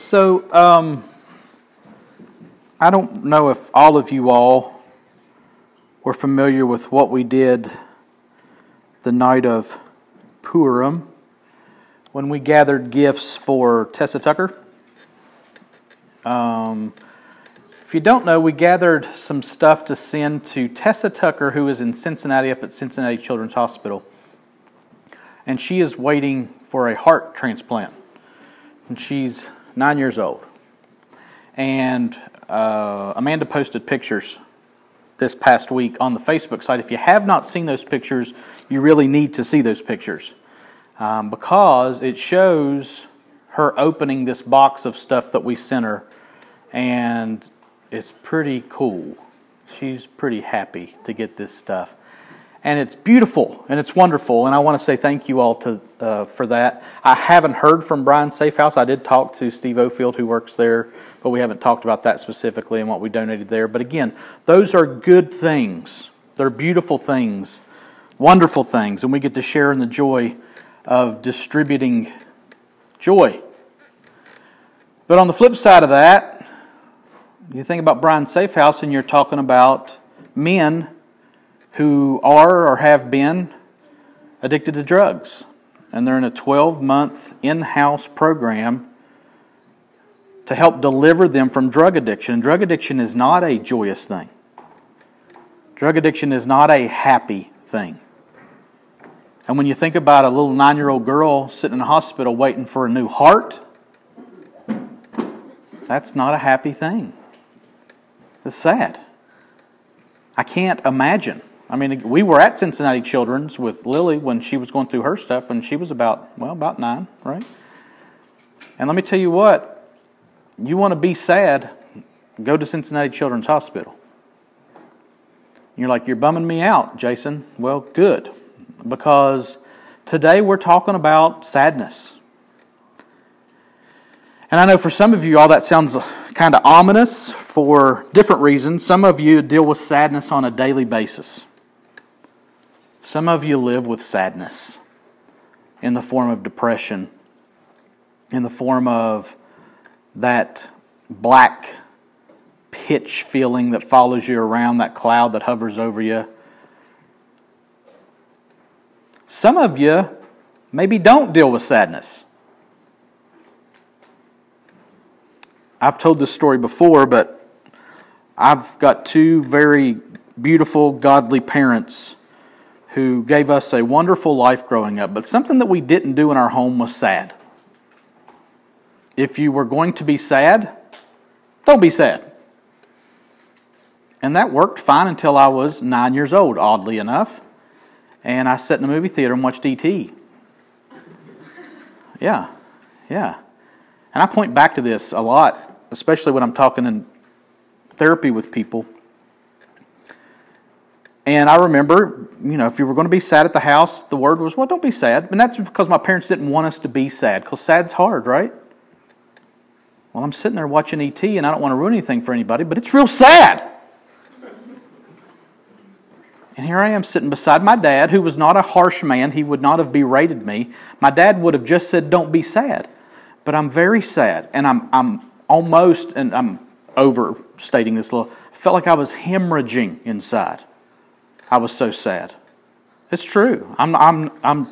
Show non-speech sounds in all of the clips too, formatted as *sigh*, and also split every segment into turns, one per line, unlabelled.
So, um, I don't know if all of you all were familiar with what we did the night of Purim when we gathered gifts for Tessa Tucker. Um, if you don't know, we gathered some stuff to send to Tessa Tucker, who is in Cincinnati up at Cincinnati Children's Hospital. And she is waiting for a heart transplant. And she's nine years old. And uh, Amanda posted pictures this past week on the Facebook site. If you have not seen those pictures, you really need to see those pictures um, because it shows her opening this box of stuff that we sent her, and it's pretty cool. She's pretty happy to get this stuff and it's beautiful and it's wonderful. And I want to say thank you all to uh, for that. I haven't heard from Brian Safehouse. I did talk to Steve Ofield, who works there, but we haven't talked about that specifically and what we donated there. But again, those are good things. They're beautiful things, wonderful things, and we get to share in the joy of distributing joy. But on the flip side of that, you think about Brian Safehouse, and you're talking about men who are or have been addicted to drugs. And they're in a 12 month in house program to help deliver them from drug addiction. Drug addiction is not a joyous thing, drug addiction is not a happy thing. And when you think about a little nine year old girl sitting in a hospital waiting for a new heart, that's not a happy thing. It's sad. I can't imagine I mean, we were at Cincinnati Children's with Lily when she was going through her stuff, and she was about, well, about nine, right? And let me tell you what, you want to be sad, go to Cincinnati Children's Hospital. You're like, you're bumming me out, Jason. Well, good, because today we're talking about sadness. And I know for some of you, all that sounds kind of ominous for different reasons. Some of you deal with sadness on a daily basis. Some of you live with sadness in the form of depression, in the form of that black pitch feeling that follows you around, that cloud that hovers over you. Some of you maybe don't deal with sadness. I've told this story before, but I've got two very beautiful, godly parents who gave us a wonderful life growing up, but something that we didn't do in our home was sad. If you were going to be sad, don't be sad. And that worked fine until I was nine years old, oddly enough. And I sat in a movie theater and watched E.T. Yeah, yeah. And I point back to this a lot, especially when I'm talking in therapy with people. And I remember, you know, if you were going to be sad at the house, the word was, well, don't be sad. And that's because my parents didn't want us to be sad, because sad's hard, right? Well, I'm sitting there watching ET, and I don't want to ruin anything for anybody, but it's real sad. And here I am sitting beside my dad, who was not a harsh man. He would not have berated me. My dad would have just said, Don't be sad. But I'm very sad. And I'm, I'm almost, and I'm overstating this a little, I felt like I was hemorrhaging inside. I was so sad. It's true. I'm, I'm, I'm,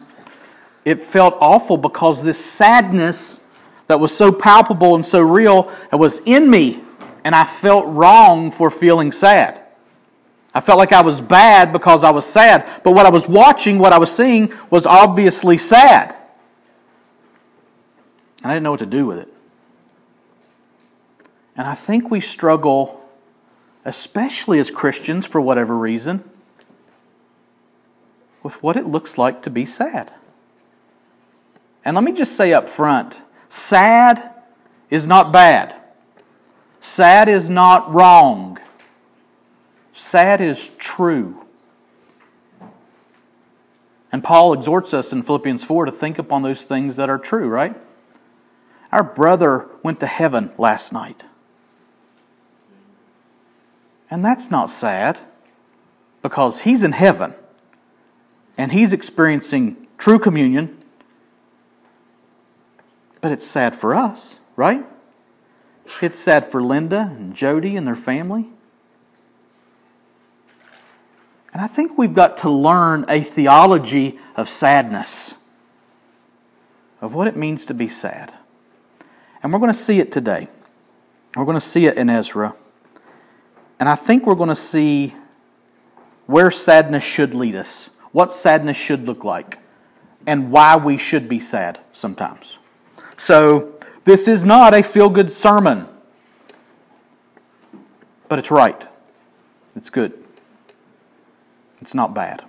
it felt awful because this sadness that was so palpable and so real it was in me, and I felt wrong for feeling sad. I felt like I was bad because I was sad, but what I was watching, what I was seeing, was obviously sad. And I didn't know what to do with it. And I think we struggle, especially as Christians, for whatever reason with what it looks like to be sad. And let me just say up front sad is not bad, sad is not wrong, sad is true. And Paul exhorts us in Philippians 4 to think upon those things that are true, right? Our brother went to heaven last night. And that's not sad because he's in heaven and he's experiencing true communion. But it's sad for us, right? It's sad for Linda and Jody and their family. And I think we've got to learn a theology of sadness, of what it means to be sad. And we're going to see it today. We're going to see it in Ezra. And I think we're going to see where sadness should lead us, what sadness should look like, and why we should be sad sometimes. So, this is not a feel good sermon, but it's right. It's good. It's not bad.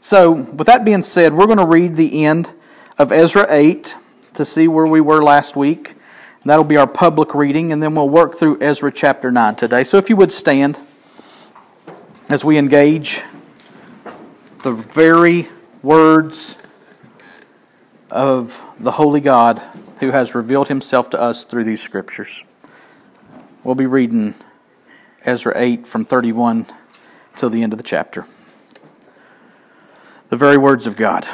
So, with that being said, we're going to read the end of Ezra 8 to see where we were last week. That'll be our public reading, and then we'll work through Ezra chapter 9 today. So, if you would stand as we engage the very words of the Holy God who has revealed himself to us through these scriptures. We'll be reading Ezra 8 from 31 till the end of the chapter. The very words of God.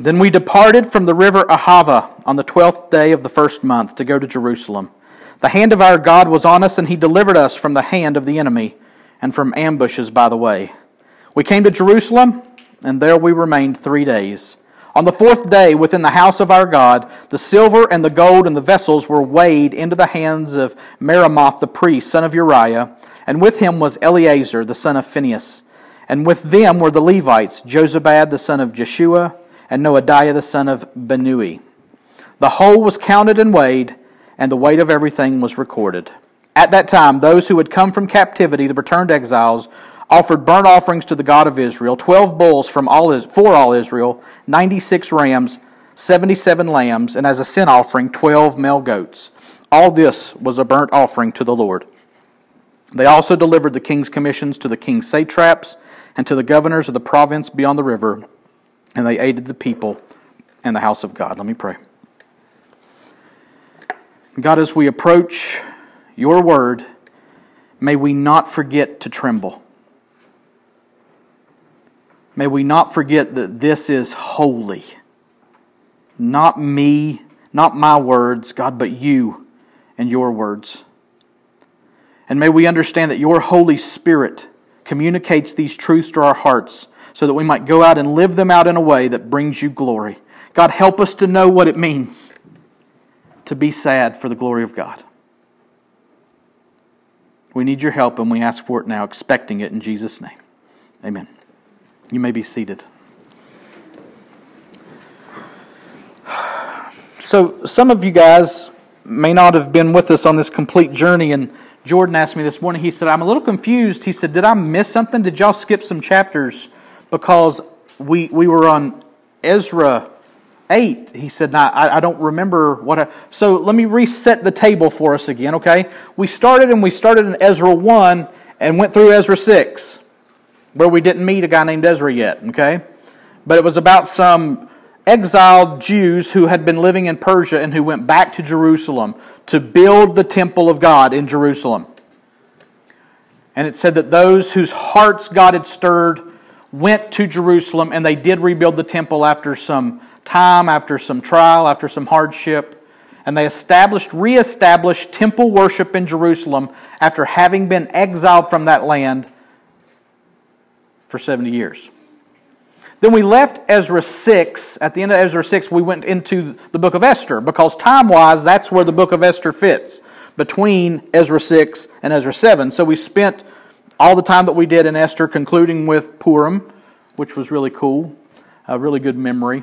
Then we departed from the river Ahava on the twelfth day of the first month to go to Jerusalem. The hand of our God was on us, and he delivered us from the hand of the enemy and from ambushes by the way. We came to Jerusalem, and there we remained three days. On the fourth day, within the house of our God, the silver and the gold and the vessels were weighed into the hands of Meremoth the priest, son of Uriah, and with him was Eleazar, the son of Phinehas. And with them were the Levites, Jozabad, the son of Jeshua, and Noadiah, the son of Binnui. The whole was counted and weighed, and the weight of everything was recorded. At that time, those who had come from captivity, the returned exiles, offered burnt offerings to the God of Israel, twelve bulls from all, for all Israel, ninety six rams, seventy seven lambs, and as a sin offering, twelve male goats. All this was a burnt offering to the Lord. They also delivered the king's commissions to the king's satraps and to the governors of the province beyond the river, and they aided the people and the house of God. Let me pray. God, as we approach your word, may we not forget to tremble. May we not forget that this is holy. Not me, not my words, God, but you and your words. And may we understand that your Holy Spirit communicates these truths to our hearts so that we might go out and live them out in a way that brings you glory. God, help us to know what it means to be sad for the glory of God. We need your help and we ask for it now, expecting it in Jesus' name. Amen. You may be seated. So, some of you guys may not have been with us on this complete journey, and Jordan asked me this morning, he said, I'm a little confused. He said, Did I miss something? Did y'all skip some chapters? Because we, we were on Ezra 8. He said, nah, I, I don't remember what I. So let me reset the table for us again, okay? We started and we started in Ezra 1 and went through Ezra 6, where we didn't meet a guy named Ezra yet, okay? But it was about some exiled Jews who had been living in Persia and who went back to Jerusalem to build the temple of God in Jerusalem. And it said that those whose hearts God had stirred went to Jerusalem and they did rebuild the temple after some time, after some trial, after some hardship. And they established, reestablished temple worship in Jerusalem after having been exiled from that land for 70 years. Then we left Ezra 6. At the end of Ezra 6, we went into the book of Esther because time wise, that's where the book of Esther fits between Ezra 6 and Ezra 7. So we spent all the time that we did in Esther concluding with Purim, which was really cool, a really good memory.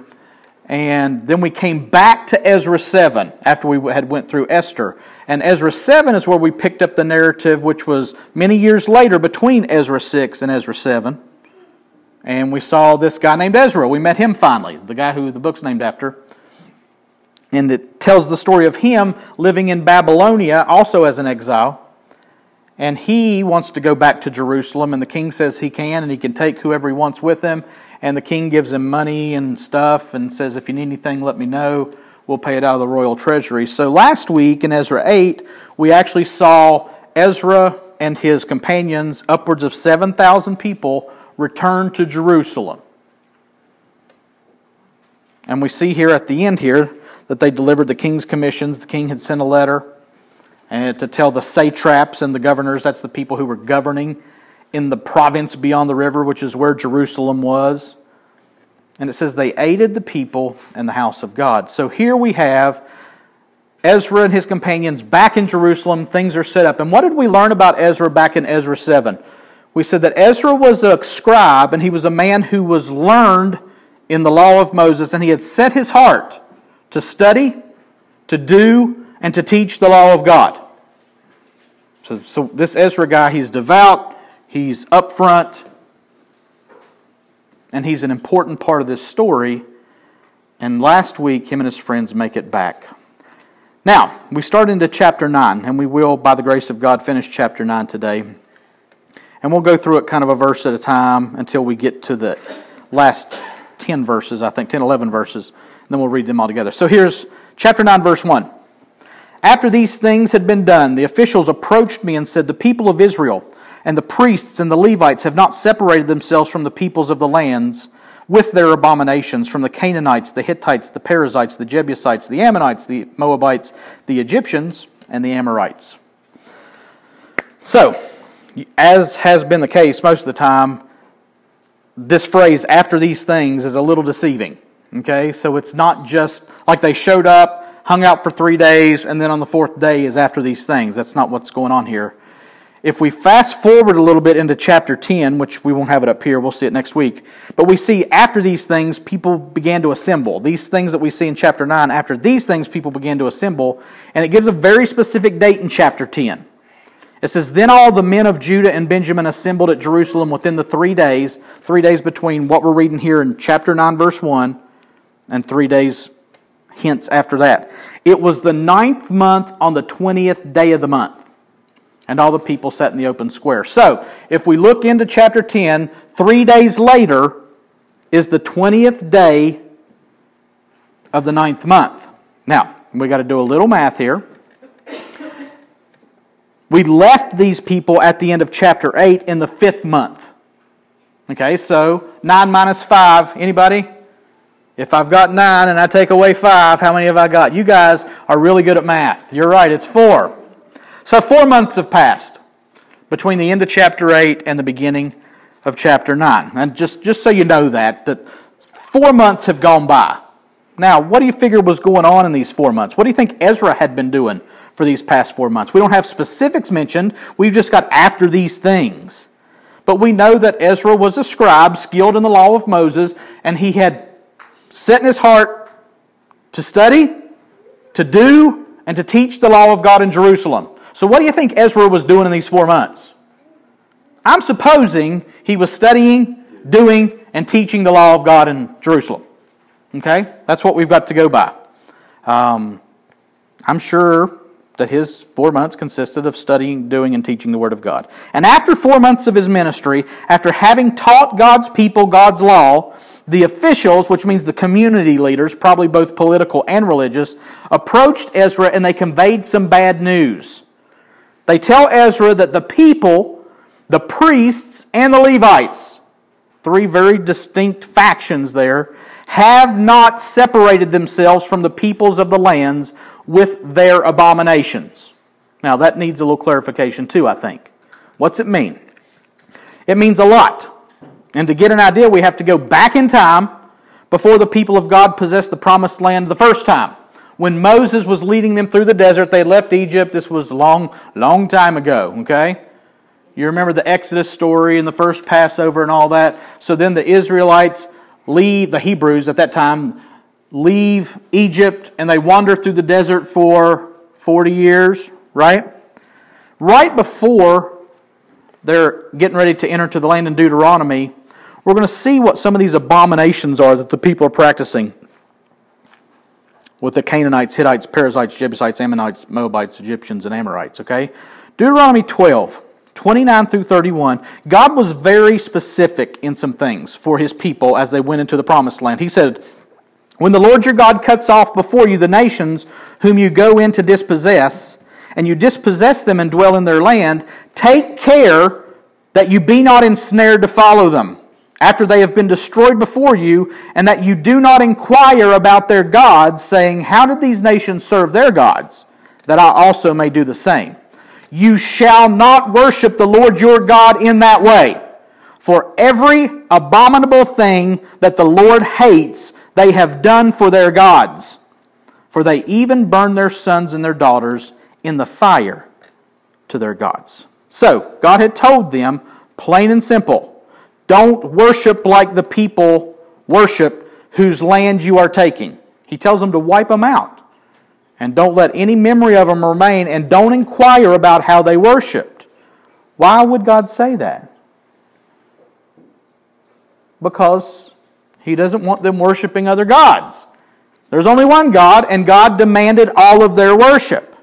And then we came back to Ezra 7 after we had went through Esther. And Ezra 7 is where we picked up the narrative, which was many years later between Ezra 6 and Ezra 7. And we saw this guy named Ezra. We met him finally, the guy who the book's named after. And it tells the story of him living in Babylonia, also as an exile. And he wants to go back to Jerusalem, and the king says he can, and he can take whoever he wants with him. And the king gives him money and stuff and says, If you need anything, let me know. We'll pay it out of the royal treasury. So last week in Ezra 8, we actually saw Ezra and his companions, upwards of 7,000 people, returned to Jerusalem. And we see here at the end here that they delivered the king's commissions. The king had sent a letter. and to tell the satraps and the governors, that's the people who were governing in the province beyond the river, which is where Jerusalem was. And it says they aided the people and the house of God. So here we have Ezra and his companions back in Jerusalem. Things are set up. And what did we learn about Ezra back in Ezra 7? We said that Ezra was a scribe and he was a man who was learned in the law of Moses and he had set his heart to study, to do, and to teach the law of God. So, so this Ezra guy, he's devout, he's upfront, and he's an important part of this story. And last week, him and his friends make it back. Now, we start into chapter 9, and we will, by the grace of God, finish chapter 9 today. And we'll go through it kind of a verse at a time until we get to the last 10 verses, I think, 10, 11 verses. And then we'll read them all together. So here's chapter 9, verse 1. After these things had been done, the officials approached me and said, The people of Israel and the priests and the Levites have not separated themselves from the peoples of the lands with their abominations from the Canaanites, the Hittites, the Perizzites, the Jebusites, the Ammonites, the Moabites, the Egyptians, and the Amorites. So, as has been the case most of the time, this phrase, after these things, is a little deceiving. Okay, so it's not just like they showed up, hung out for three days, and then on the fourth day is after these things. That's not what's going on here. If we fast forward a little bit into chapter 10, which we won't have it up here, we'll see it next week, but we see after these things, people began to assemble. These things that we see in chapter 9, after these things, people began to assemble, and it gives a very specific date in chapter 10. It says, Then all the men of Judah and Benjamin assembled at Jerusalem within the three days, three days between what we're reading here in chapter 9, verse 1, and three days hence after that. It was the ninth month on the 20th day of the month. And all the people sat in the open square. So, if we look into chapter 10, three days later is the 20th day of the ninth month. Now, we got to do a little math here. We left these people at the end of chapter 8 in the fifth month. Okay, so 9 minus 5, anybody? If I've got nine and I take away five, how many have I got? You guys are really good at math. You're right, it's four. So four months have passed between the end of chapter 8 and the beginning of chapter 9. And just, just so you know that, that four months have gone by. Now, what do you figure was going on in these four months? What do you think Ezra had been doing for these past four months? We don't have specifics mentioned. We've just got after these things. But we know that Ezra was a scribe, skilled in the law of Moses, and he had set in his heart to study, to do, and to teach the law of God in Jerusalem. So, what do you think Ezra was doing in these four months? I'm supposing he was studying, doing, and teaching the law of God in Jerusalem. Okay? That's what we've got to go by. Um, I'm sure that his four months consisted of studying, doing, and teaching the Word of God. And after four months of his ministry, after having taught God's people God's law, the officials, which means the community leaders, probably both political and religious, approached Ezra and they conveyed some bad news. They tell Ezra that the people, the priests, and the Levites, three very distinct factions there, have not separated themselves from the peoples of the lands with their abominations. Now, that needs a little clarification too, I think. What's it mean? It means a lot. And to get an idea, we have to go back in time before the people of God possessed the promised land the first time. When Moses was leading them through the desert, they left Egypt. This was long, long time ago, okay? You remember the Exodus story and the first Passover and all that. So then the Israelites leave, the Hebrews at that time, leave Egypt and they wander through the desert for 40 years, right? Right before they're getting ready to enter to the land in Deuteronomy, we're going to see what some of these abominations are that the people are practicing with the Canaanites, Hittites, Perizzites, Jebusites, Ammonites, Moabites, Egyptians, and Amorites, okay? Deuteronomy 12, 29 through 31, God was very specific in some things for his people as they went into the promised land. He said, When the Lord your God cuts off before you the nations whom you go in to dispossess, and you dispossess them and dwell in their land, take care that you be not ensnared to follow them after they have been destroyed before you, and that you do not inquire about their gods, saying, How did these nations serve their gods? that I also may do the same. You shall not worship the Lord your God in that way. For every abominable thing that the Lord hates, they have done for their gods. For they even burn their sons and their daughters in the fire to their gods. So, God had told them, plain and simple, don't worship like the people worship whose land you are taking. He tells them to wipe them out. And don't let any memory of them remain, and don't inquire about how they worshiped. Why would God say that? Because He doesn't want them worshiping other gods. There's only one God, and God demanded all of their worship.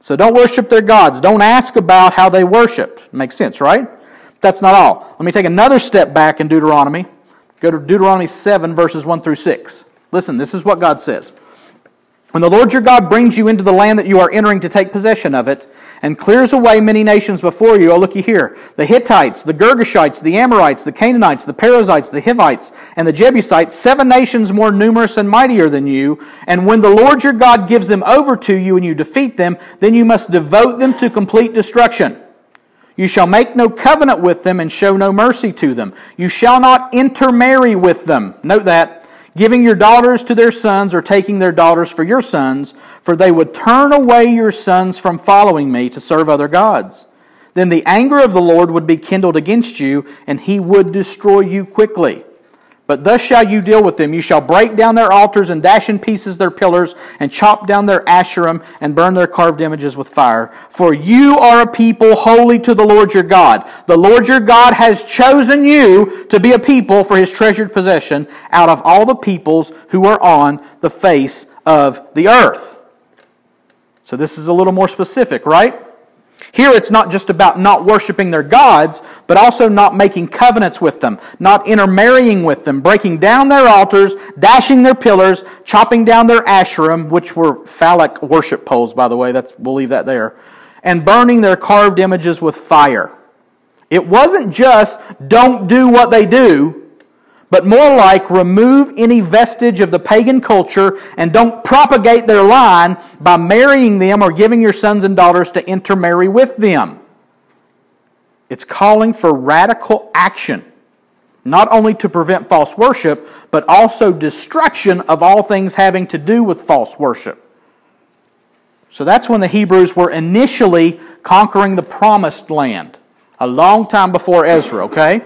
So don't worship their gods. Don't ask about how they worshiped. Makes sense, right? That's not all. Let me take another step back in Deuteronomy. Go to Deuteronomy 7, verses 1 through 6. Listen, this is what God says. When the Lord your God brings you into the land that you are entering to take possession of it, and clears away many nations before you, oh, looky here the Hittites, the Girgashites, the Amorites, the Canaanites, the Perizzites, the Hivites, and the Jebusites, seven nations more numerous and mightier than you. And when the Lord your God gives them over to you and you defeat them, then you must devote them to complete destruction. You shall make no covenant with them and show no mercy to them. You shall not intermarry with them. Note that giving your daughters to their sons or taking their daughters for your sons, for they would turn away your sons from following me to serve other gods. Then the anger of the Lord would be kindled against you, and he would destroy you quickly. But thus shall you deal with them. You shall break down their altars and dash in pieces their pillars and chop down their asherim and burn their carved images with fire. For you are a people holy to the Lord your God. The Lord your God has chosen you to be a people for his treasured possession out of all the peoples who are on the face of the earth. So this is a little more specific, right? Here it's not just about not worshiping their gods, but also not making covenants with them, not intermarrying with them, breaking down their altars, dashing their pillars, chopping down their asherim, which were phallic worship poles, by the way. That's, we'll leave that there. And burning their carved images with fire. It wasn't just don't do what they do, but more like remove any vestige of the pagan culture and don't propagate their line by marrying them or giving your sons and daughters to intermarry with them. It's calling for radical action, not only to prevent false worship, but also destruction of all things having to do with false worship. So that's when the Hebrews were initially conquering the promised land, a long time before Ezra, okay?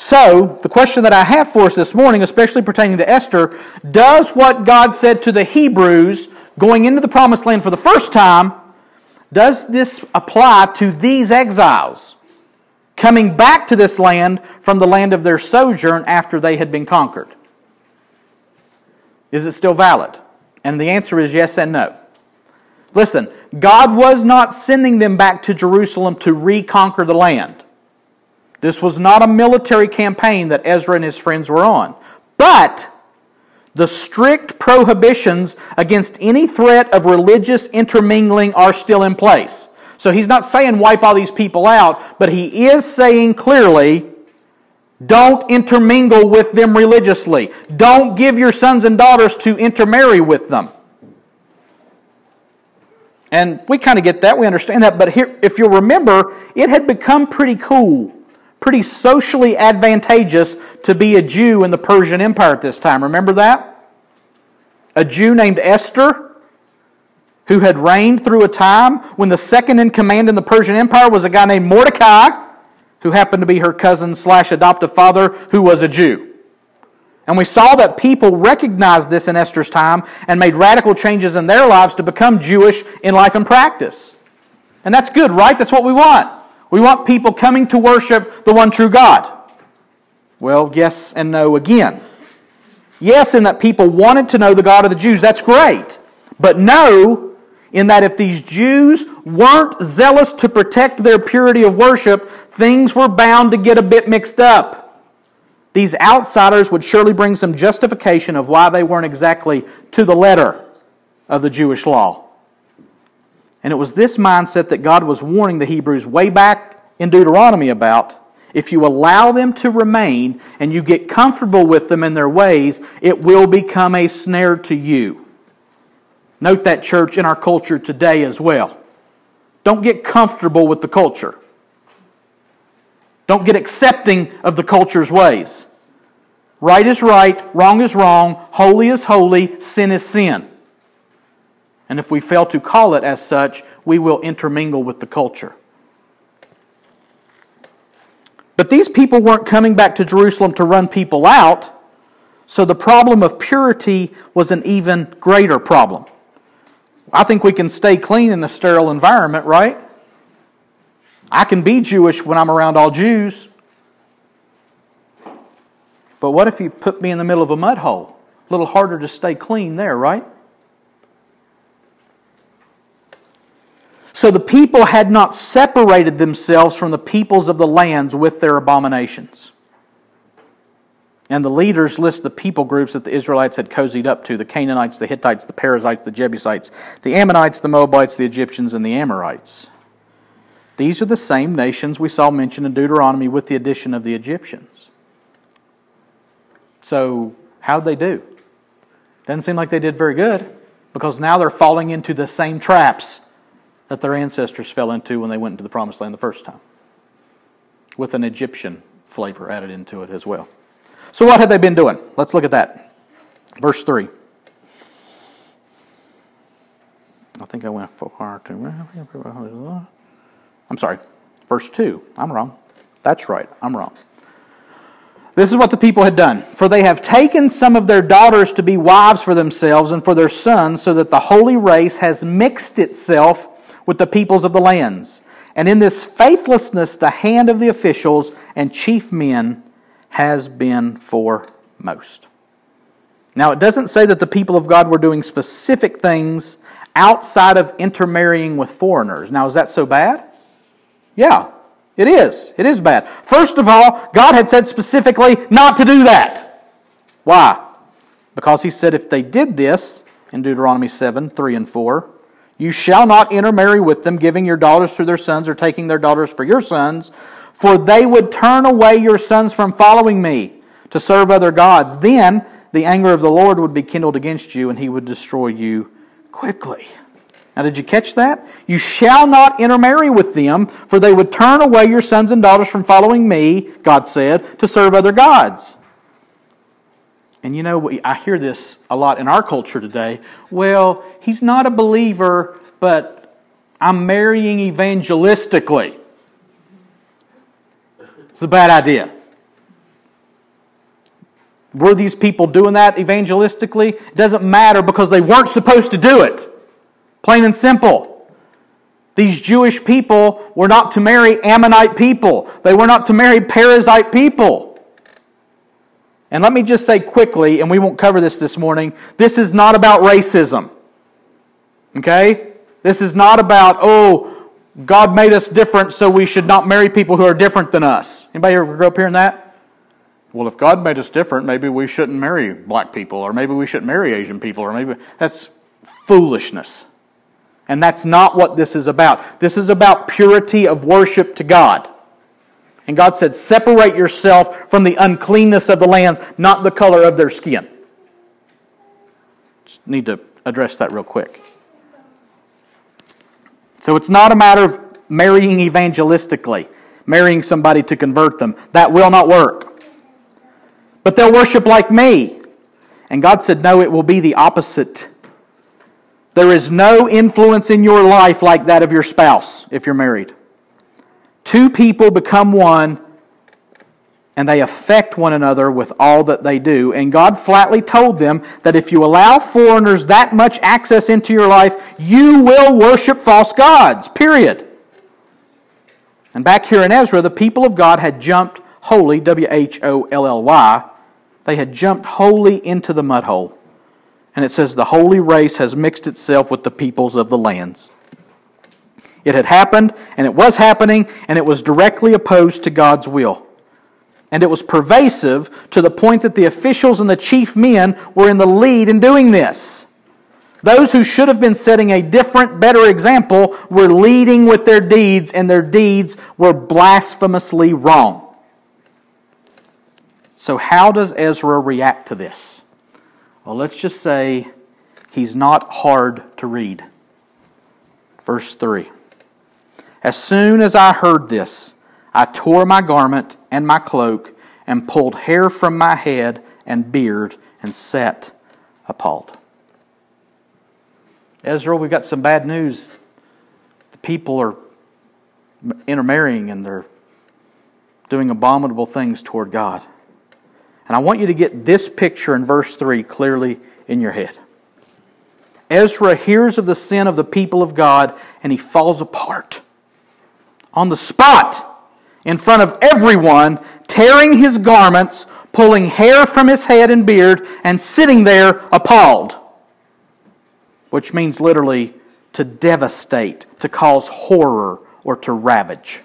So, the question that I have for us this morning, especially pertaining to Esther, does what God said to the Hebrews going into the promised land for the first time, does this apply to these exiles coming back to this land from the land of their sojourn after they had been conquered? Is it still valid? And the answer is yes and no. Listen, God was not sending them back to Jerusalem to reconquer the land. This was not a military campaign that Ezra and his friends were on. But the strict prohibitions against any threat of religious intermingling are still in place. So he's not saying wipe all these people out, but he is saying clearly don't intermingle with them religiously. Don't give your sons and daughters to intermarry with them. And we kind of get that, we understand that, but here, if you'll remember, it had become pretty cool pretty socially advantageous to be a Jew in the Persian Empire at this time. Remember that? A Jew named Esther, who had reigned through a time when the second in command in the Persian Empire was a guy named Mordecai, who happened to be her cousin slash adoptive father, who was a Jew. And we saw that people recognized this in Esther's time and made radical changes in their lives to become Jewish in life and practice. And that's good, right? That's what we want. We want people coming to worship the one true God. Well, yes and no again. Yes, in that people wanted to know the God of the Jews. That's great. But no, in that if these Jews weren't zealous to protect their purity of worship, things were bound to get a bit mixed up. These outsiders would surely bring some justification of why they weren't exactly to the letter of the Jewish law. And it was this mindset that God was warning the Hebrews way back in Deuteronomy about. if you allow them to remain and you get comfortable with them and their ways, it will become a snare to you. Note that, church, in our culture today as well. Don't get comfortable with the culture. Don't get accepting of the culture's ways. Right is right, wrong is wrong, holy is holy, sin is sin. And if we fail to call it as such, we will intermingle with the culture. But these people weren't coming back to Jerusalem to run people out, so the problem of purity was an even greater problem. I think we can stay clean in a sterile environment, right? I can be Jewish when I'm around all Jews. But what if you put me in the middle of a mud hole? A little harder to stay clean there, right? So the people had not separated themselves from the peoples of the lands with their abominations. And the leaders list the people groups that the Israelites had cozied up to the Canaanites, the Hittites, the Perizzites, the Jebusites, the Ammonites, the Moabites, the Egyptians, and the Amorites. These are the same nations we saw mentioned in Deuteronomy with the addition of the Egyptians. So, how did they do? Doesn't seem like they did very good because now they're falling into the same traps that their ancestors fell into when they went into the promised land the first time, with an Egyptian flavor added into it as well. So, what had they been doing? Let's look at that. Verse 3. I think I went far too. I'm sorry. Verse 2. I'm wrong. That's right. I'm wrong. This is what the people had done. For they have taken some of their daughters to be wives for themselves and for their sons, so that the holy race has mixed itself with the peoples of the lands. And in this faithlessness, the hand of the officials and chief men has been foremost. Now, it doesn't say that the people of God were doing specific things outside of intermarrying with foreigners. Now, is that so bad? Yeah, it is. It is bad. First of all, God had said specifically not to do that. Why? Because He said if they did this in Deuteronomy 7 3 and 4, you shall not intermarry with them, giving your daughters to their sons or taking their daughters for your sons, for they would turn away your sons from following me to serve other gods. Then the anger of the Lord would be kindled against you, and he would destroy you quickly. Now, did you catch that? You shall not intermarry with them, for they would turn away your sons and daughters from following me, God said, to serve other gods. And you know, I hear this a lot in our culture today. Well, he's not a believer, but I'm marrying evangelistically. It's a bad idea. Were these people doing that evangelistically? It doesn't matter because they weren't supposed to do it. Plain and simple. These Jewish people were not to marry Ammonite people. They were not to marry Perizzite people. And let me just say quickly, and we won't cover this this morning, this is not about racism. Okay? This is not about, oh, God made us different, so we should not marry people who are different than us. Anybody ever grow up hearing that? Well, if God made us different, maybe we shouldn't marry black people, or maybe we shouldn't marry Asian people, or maybe that's foolishness. And that's not what this is about. This is about purity of worship to God. And God said, Separate yourself from the uncleanness of the lands, not the color of their skin. Just need to address that real quick. So it's not a matter of marrying evangelistically, marrying somebody to convert them. That will not work. But they'll worship like me. And God said, No, it will be the opposite. There is no influence in your life like that of your spouse if you're married. Two people become one and they affect one another with all that they do. And God flatly told them that if you allow foreigners that much access into your life, you will worship false gods, period. And back here in Ezra, the people of God had jumped wholly, W H O L L Y, they had jumped wholly into the mud hole. And it says, the holy race has mixed itself with the peoples of the lands. It had happened, and it was happening, and it was directly opposed to God's will. And it was pervasive to the point that the officials and the chief men were in the lead in doing this. Those who should have been setting a different, better example were leading with their deeds, and their deeds were blasphemously wrong. So, how does Ezra react to this? Well, let's just say he's not hard to read. Verse 3 As soon as I heard this, I tore my garment and my cloak and pulled hair from my head and beard and sat appalled. Ezra, we've got some bad news. The people are intermarrying and they're doing abominable things toward God. And I want you to get this picture in verse 3 clearly in your head. Ezra hears of the sin of the people of God and he falls apart. On the spot, in front of everyone, tearing his garments, pulling hair from his head and beard, and sitting there appalled. Which means literally to devastate, to cause horror, or to ravage.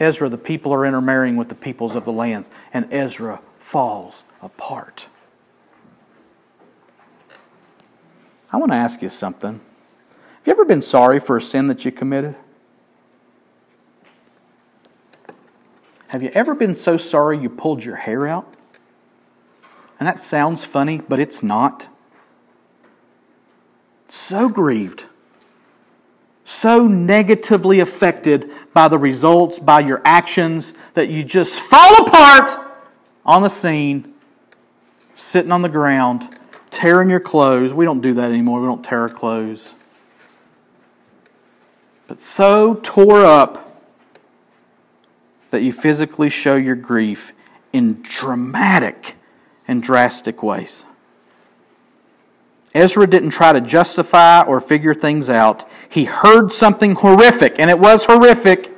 Ezra, the people are intermarrying with the peoples of the lands, and Ezra falls apart. I want to ask you something. Have you ever been sorry for a sin that you committed? Have you ever been so sorry you pulled your hair out? And that sounds funny, but it's not. So grieved so negatively affected by the results, by your actions, that you just fall apart on the scene, sitting on the ground, tearing your clothes. We don't do that anymore. We don't tear our clothes. But so tore up that you physically show your grief in dramatic and drastic ways. Ezra didn't try to justify or figure things out. He heard something horrific, and it was horrific,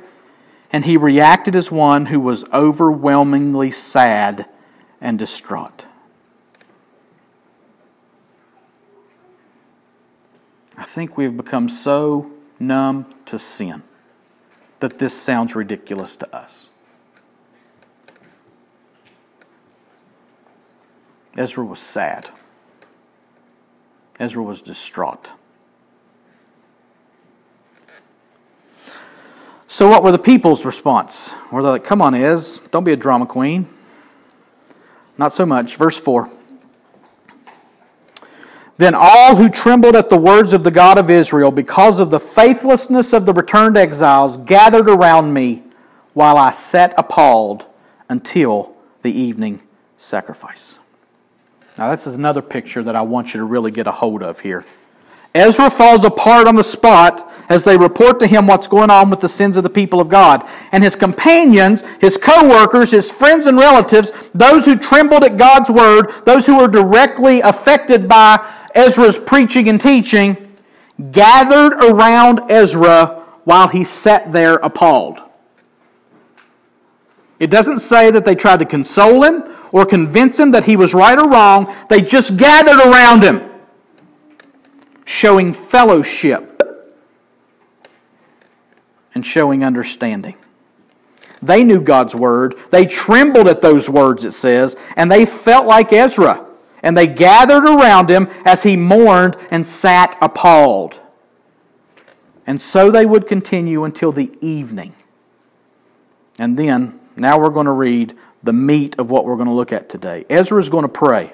and he reacted as one who was overwhelmingly sad and distraught. I think we've become so numb to sin that this sounds ridiculous to us. Ezra was sad. Ezra was distraught. So, what were the people's response? Were they like, come on, Ez, don't be a drama queen? Not so much. Verse 4. Then all who trembled at the words of the God of Israel because of the faithlessness of the returned exiles gathered around me while I sat appalled until the evening sacrifice. Now, this is another picture that I want you to really get a hold of here. Ezra falls apart on the spot as they report to him what's going on with the sins of the people of God. And his companions, his co workers, his friends and relatives, those who trembled at God's word, those who were directly affected by Ezra's preaching and teaching, gathered around Ezra while he sat there appalled. It doesn't say that they tried to console him or convince him that he was right or wrong. They just gathered around him, showing fellowship and showing understanding. They knew God's word. They trembled at those words, it says, and they felt like Ezra. And they gathered around him as he mourned and sat appalled. And so they would continue until the evening. And then now we're going to read the meat of what we're going to look at today. Ezra is going to pray.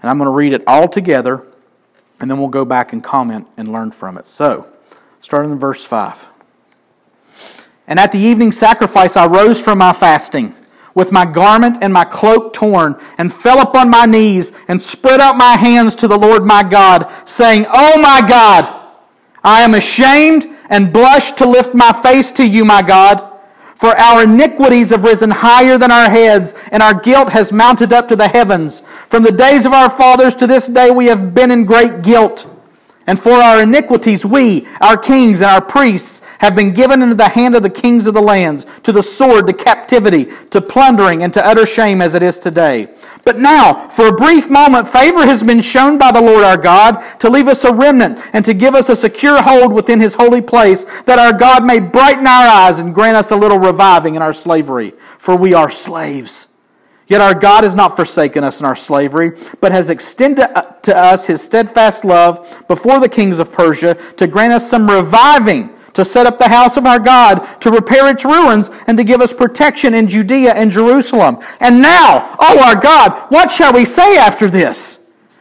And I'm going to read it all together, and then we'll go back and comment and learn from it. So, starting in verse 5. And at the evening sacrifice, I rose from my fasting, with my garment and my cloak torn, and fell upon my knees, and spread out my hands to the Lord my God, saying, Oh my God, I am ashamed and blush to lift my face to you, my God. For our iniquities have risen higher than our heads, and our guilt has mounted up to the heavens. From the days of our fathers to this day we have been in great guilt. And for our iniquities, we, our kings and our priests, have been given into the hand of the kings of the lands, to the sword, to captivity, to plundering, and to utter shame as it is today. But now, for a brief moment, favor has been shown by the Lord our God to leave us a remnant and to give us a secure hold within his holy place, that our God may brighten our eyes and grant us a little reviving in our slavery, for we are slaves. Yet our God has not forsaken us in our slavery, but has extended uh, to us his steadfast love before the kings of Persia to grant us some reviving to set up the house of our God, to repair its ruins, and to give us protection in Judea and Jerusalem. And now, oh our God, what shall we say after this?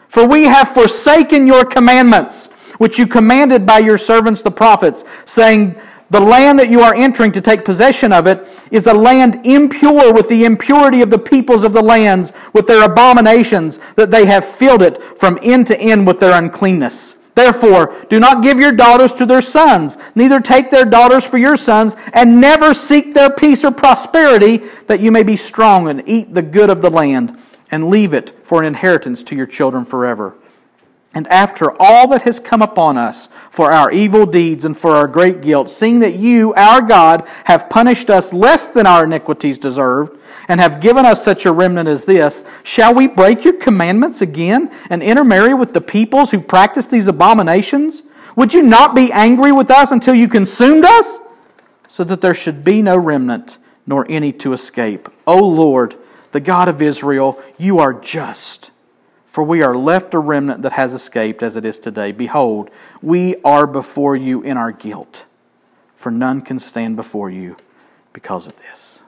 For we have forsaken your commandments, which you commanded by your servants the prophets, saying, the land that you are entering to take possession of it is a land impure with the impurity of the peoples of the lands, with their abominations, that they have filled it from end to end with their uncleanness. Therefore, do not give your daughters to their sons, neither take their daughters for your sons, and never seek their peace or prosperity, that you may be strong and eat the good of the land, and leave it for an inheritance to your children forever. And after all that has come upon us for our evil deeds and for our great guilt, seeing that you, our God, have punished us less than our iniquities deserved, and have given us such a remnant as this, shall we break your commandments again and intermarry with the peoples who practice these abominations? Would you not be angry with us until you consumed us? So that there should be no remnant, nor any to escape. O Lord, the God of Israel, you are just for we are left a remnant that has escaped as it is today. Behold, we are before you in our guilt, for none can stand before you because of this.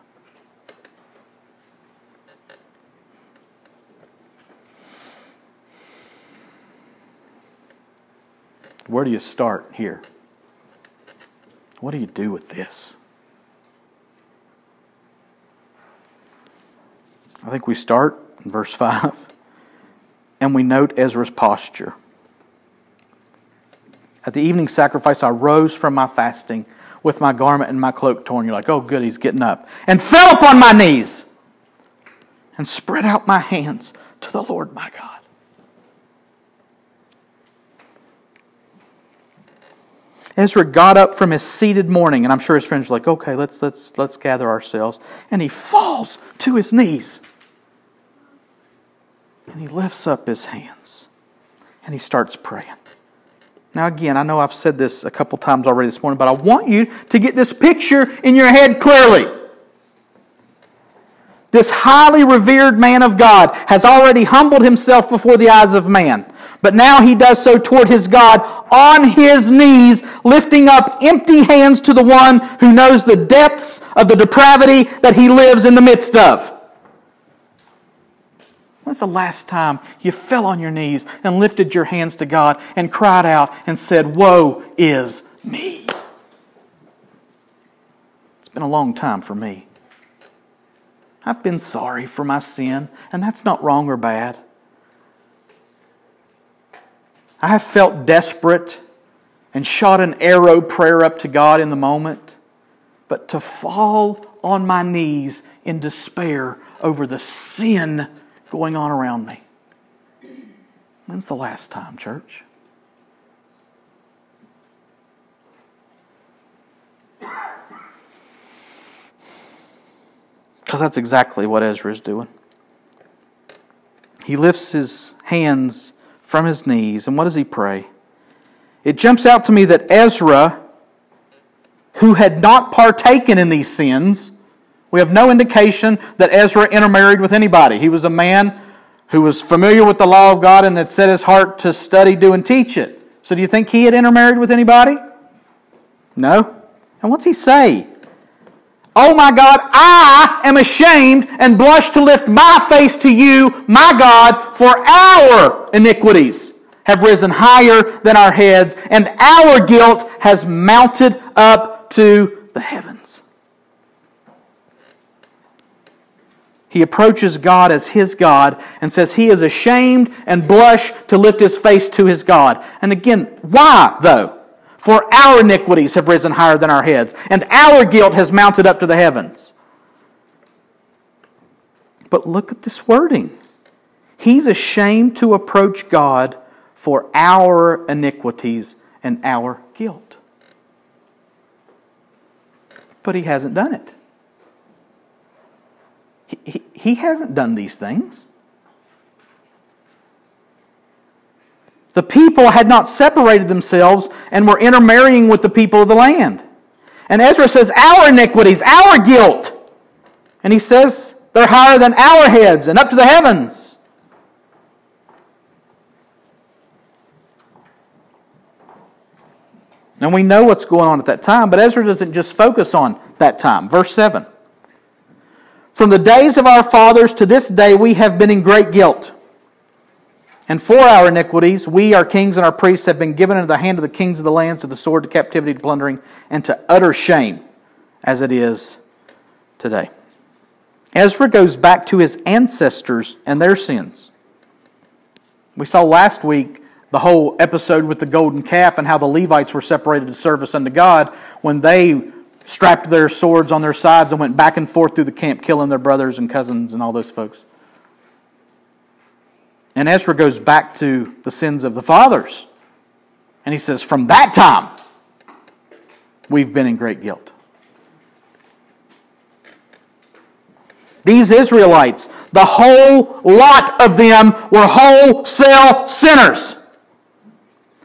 Where do you start here? What do you do with this? I think we start in verse *laughs* 5 and we note Ezra's posture. At the evening sacrifice, I rose from my fasting with my garment and my cloak torn. You're like, oh, good, he's getting up. And fell upon my knees and spread out my hands to the Lord my God. Ezra got up from his seated mourning, and I'm sure his friends were like, okay, let's, let's, let's gather ourselves. And he falls to his knees. And he lifts up his hands and he starts praying. Now, again, I know I've said this a couple times already this morning, but I want you to get this picture in your head clearly. This highly revered man of God has already humbled himself before the eyes of man. But now he does so toward his God on his knees, lifting up empty hands to the one who knows the depths of the depravity that he lives in the midst of. When's the last time you fell on your knees and lifted your hands to God and cried out and said, Woe is me? It's been a long time for me. I've been sorry for my sin, and that's not wrong or bad. I have felt desperate and shot an arrow prayer up to God in the moment, but to fall on my knees in despair over the sin going on around me. When's the last time, church? Because that's exactly what Ezra is doing. He lifts his hands from his knees, and what does he pray? It jumps out to me that Ezra, who had not partaken in these sins, we have no indication that Ezra intermarried with anybody. He was a man who was familiar with the law of God and had set his heart to study, do, and teach it. So do you think he had intermarried with anybody? No. And what's he say? Oh my God, I am ashamed and blush to lift my face to you, my God, for our iniquities have risen higher than our heads, and our guilt has mounted up to the heavens. He approaches God as his God and says he is ashamed and blush to lift his face to his God. And again, why though? For our iniquities have risen higher than our heads, and our guilt has mounted up to the heavens. But look at this wording. He's ashamed to approach God for our iniquities and our guilt. But he hasn't done it. He, he hasn't done these things. The people had not separated themselves and were intermarrying with the people of the land. And Ezra says, Our iniquities, our guilt. And he says, They're higher than our heads and up to the heavens. And we know what's going on at that time, but Ezra doesn't just focus on that time. Verse 7 From the days of our fathers to this day, we have been in great guilt. And for our iniquities, we, our kings and our priests, have been given into the hand of the kings of the lands, to the sword, to captivity, to plundering, and to utter shame, as it is today. Ezra goes back to his ancestors and their sins. We saw last week the whole episode with the golden calf and how the Levites were separated to service unto God when they strapped their swords on their sides and went back and forth through the camp, killing their brothers and cousins and all those folks. And Ezra goes back to the sins of the fathers. And he says, From that time, we've been in great guilt. These Israelites, the whole lot of them were wholesale sinners.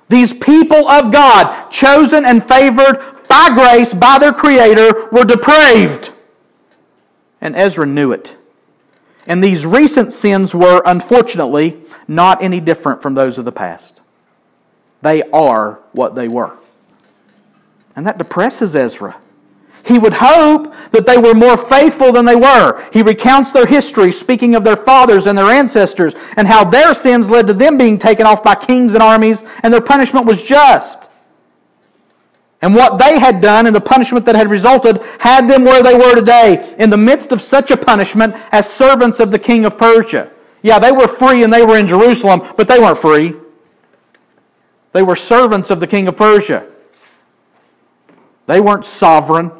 These people of God, chosen and favored by grace by their Creator, were depraved. And Ezra knew it. And these recent sins were, unfortunately, not any different from those of the past. They are what they were. And that depresses Ezra. He would hope that they were more faithful than they were. He recounts their history, speaking of their fathers and their ancestors, and how their sins led to them being taken off by kings and armies, and their punishment was just. And what they had done and the punishment that had resulted had them where they were today, in the midst of such a punishment as servants of the king of Persia. Yeah, they were free and they were in Jerusalem, but they weren't free. They were servants of the king of Persia. They weren't sovereign.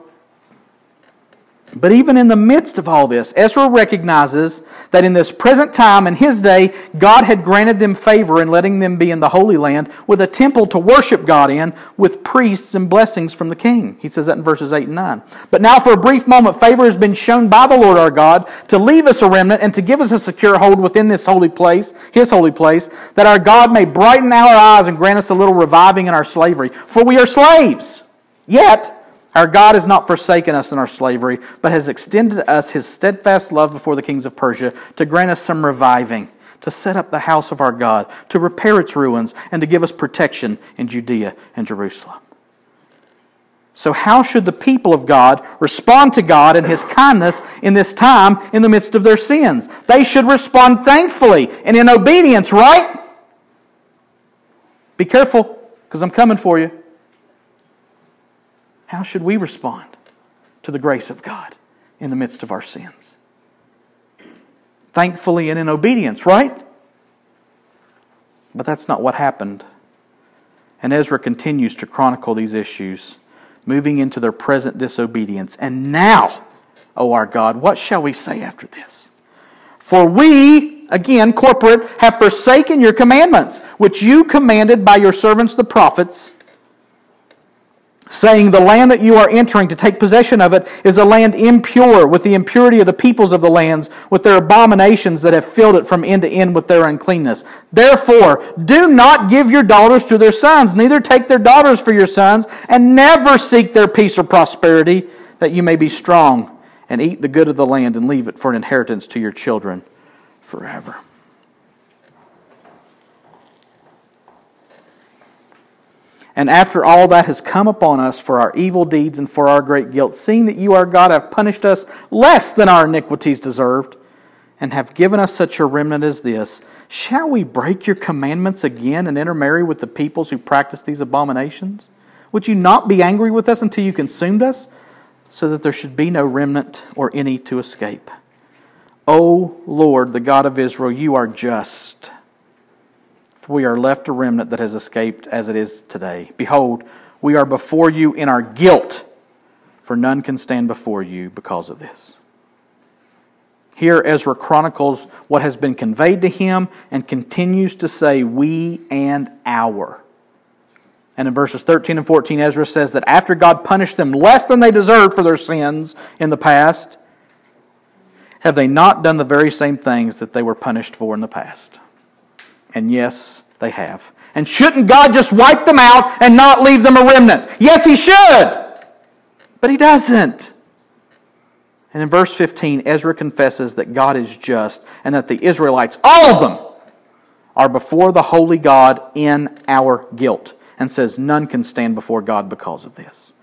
But even in the midst of all this, Ezra recognizes that in this present time, in his day, God had granted them favor in letting them be in the Holy Land with a temple to worship God in, with priests and blessings from the king. He says that in verses 8 and 9. But now, for a brief moment, favor has been shown by the Lord our God to leave us a remnant and to give us a secure hold within this holy place, his holy place, that our God may brighten our eyes and grant us a little reviving in our slavery. For we are slaves. Yet, our God has not forsaken us in our slavery, but has extended us his steadfast love before the kings of Persia to grant us some reviving, to set up the house of our God, to repair its ruins, and to give us protection in Judea and Jerusalem. So, how should the people of God respond to God and His kindness in this time in the midst of their sins? They should respond thankfully and in obedience, right? Be careful, because I'm coming for you. How should we respond to the grace of God in the midst of our sins? Thankfully and in obedience, right? But that's not what happened. And Ezra continues to chronicle these issues, moving into their present disobedience. And now, O our God, what shall we say after this? For we, again, corporate, have forsaken your commandments, which you commanded by your servants the prophets saying, The land that you are entering to take possession of it is a land impure with the impurity of the peoples of the lands, with their abominations that have filled it from end to end with their uncleanness. Therefore, do not give your daughters to their sons, neither take their daughters for your sons, and never seek their peace or prosperity, that you may be strong and eat the good of the land and leave it for an inheritance to your children forever. And after all that has come upon us for our evil deeds and for our great guilt, seeing that you, our God, have punished us less than our iniquities deserved, and have given us such a remnant as this, shall we break your commandments again and intermarry with the peoples who practice these abominations? Would you not be angry with us until you consumed us, so that there should be no remnant or any to escape? O Lord, the God of Israel, you are just we are left a remnant that has escaped as it is today. Behold, we are before you in our guilt, for none can stand before you because of this. Here, Ezra chronicles what has been conveyed to him and continues to say, We and our. And in verses 13 and 14, Ezra says that after God punished them less than they deserved for their sins in the past, have they not done the very same things that they were punished for in the past? And yes, they have. And shouldn't God just wipe them out and not leave them a remnant? Yes, He should. But He doesn't. And in verse 15, Ezra confesses that God is just and that the Israelites, all of them, are before the holy God in our guilt. and says none can stand before God because of this.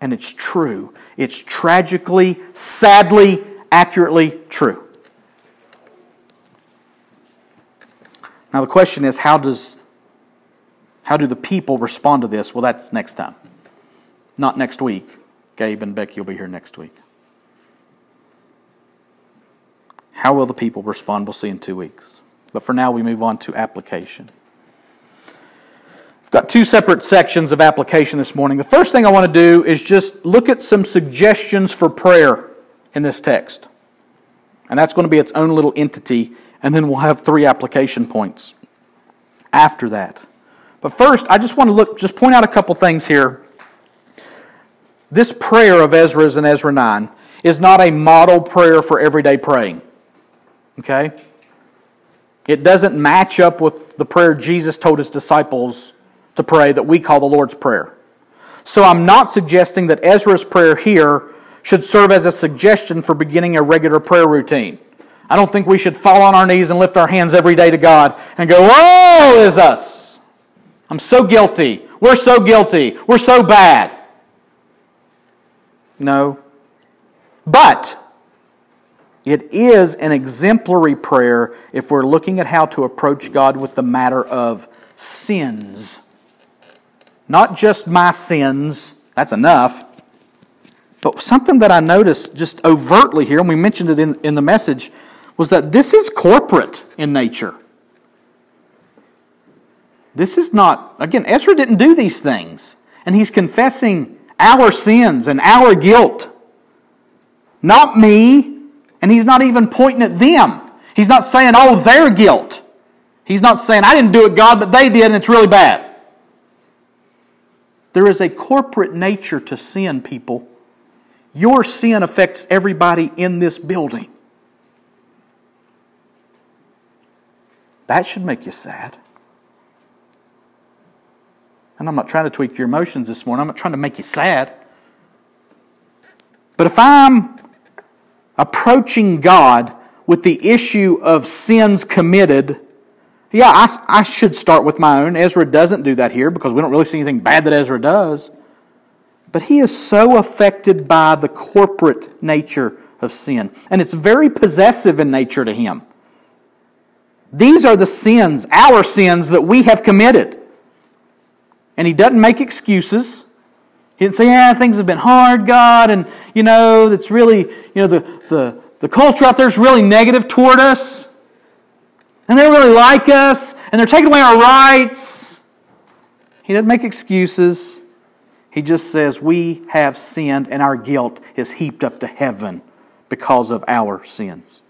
And it's true. It's tragically, sadly, accurately true. Now the question is how does how do the people respond to this? Well, that's next time. Not next week. Gabe and Becky will be here next week. How will the people respond? We'll see in two weeks. But for now, we move on to application. I've got two separate sections of application this morning. The first thing I want to do is just look at some suggestions for prayer in this text. And that's going to be its own little entity, and then we'll have three application points after that. But first, I just want to look, just point out a couple things here. This prayer of Ezra's in Ezra 9 is not a model prayer for everyday praying. Okay? It doesn't match up with the prayer Jesus told his disciples to pray that we call the Lord's Prayer. So I'm not suggesting that Ezra's prayer here should serve as a suggestion for beginning a regular prayer routine. I don't think we should fall on our knees and lift our hands every day to God and go, Woe is us! I'm so guilty. We're so guilty. We're so bad. No. But it is an exemplary prayer if we're looking at how to approach God with the matter of sins. Not just my sins, that's enough. But something that I noticed just overtly here, and we mentioned it in, in the message, was that this is corporate in nature. This is not, again, Ezra didn't do these things. And he's confessing our sins and our guilt. Not me. And he's not even pointing at them. He's not saying, oh, their guilt. He's not saying, I didn't do it, God, but they did, and it's really bad. There is a corporate nature to sin, people. Your sin affects everybody in this building. That should make you sad. And I'm not trying to tweak your emotions this morning, I'm not trying to make you sad. But if I'm approaching God with the issue of sins committed, yeah, I, I, should start with my own. Ezra doesn't do that here because we don't really see anything bad that Ezra does. But he is so affected by the corporate nature of sin. And it's very possessive in nature to him. These are the sins, our sins, that we have committed. And he doesn't make excuses. He didn't say, yeah, things have been hard, God, and, you know, that's really, you know, the, the, the culture out there is really negative toward us. And they really like us, and they're taking away our rights. He doesn't make excuses. He just says, we have sinned, and our guilt is heaped up to heaven because of our sins.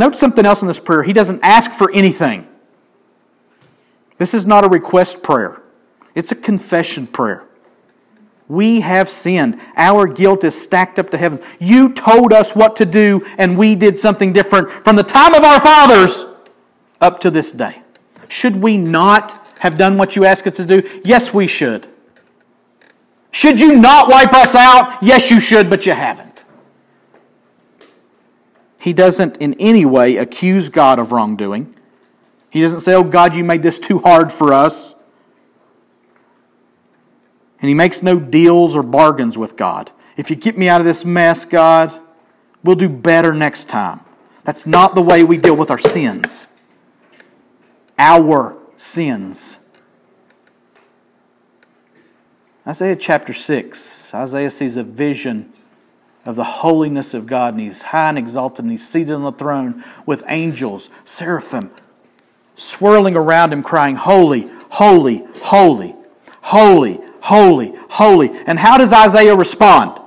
Note something else in this prayer. He doesn't ask for anything. This is not a request prayer, it's a confession prayer. We have sinned. Our guilt is stacked up to heaven. You told us what to do, and we did something different from the time of our fathers up to this day. Should we not have done what you asked us to do? Yes, we should. Should you not wipe us out? Yes, you should, but you haven't. He doesn't in any way accuse God of wrongdoing. He doesn't say, Oh God, you made this too hard for us. And he makes no deals or bargains with God. If you get me out of this mess, God, we'll do better next time. That's not the way we deal with our sins. Our sins. Isaiah chapter 6, Isaiah sees a vision of the holiness of God, and he's high and exalted, and he's seated on the throne with angels, seraphim, swirling around him, crying, Holy, holy, holy, holy, holy, holy. And how does Isaiah respond?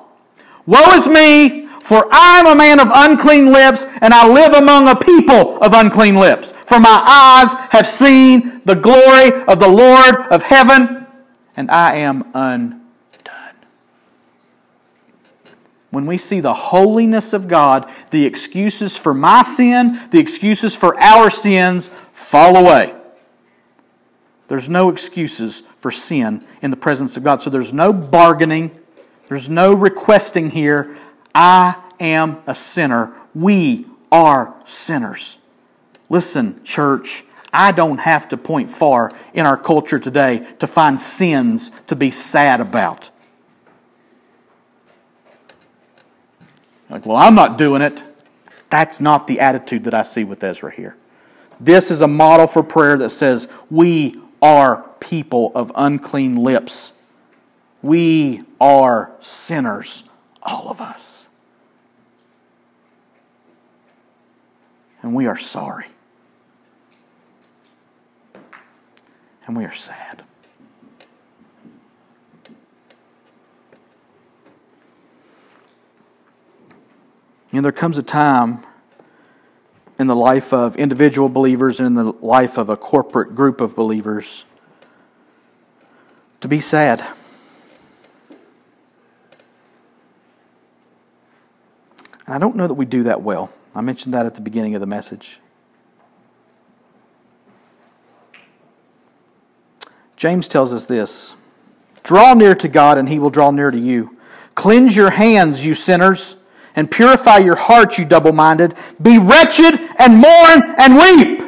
Woe is me, for I am a man of unclean lips, and I live among a people of unclean lips. For my eyes have seen the glory of the Lord of heaven, and I am undone. When we see the holiness of God, the excuses for my sin, the excuses for our sins fall away. There's no excuses for sin in the presence of God. So there's no bargaining, there's no requesting here. I am a sinner. We are sinners. Listen, church, I don't have to point far in our culture today to find sins to be sad about. Like, well, I'm not doing it. That's not the attitude that I see with Ezra here. This is a model for prayer that says, We are people of unclean lips. We are sinners, all of us. And we are sorry. And we are sad. You know, there comes a time in the life of individual believers and in the life of a corporate group of believers to be sad. And I don't know that we do that well. I mentioned that at the beginning of the message. James tells us this Draw near to God, and he will draw near to you. Cleanse your hands, you sinners, and purify your hearts, you double minded. Be wretched and mourn and weep.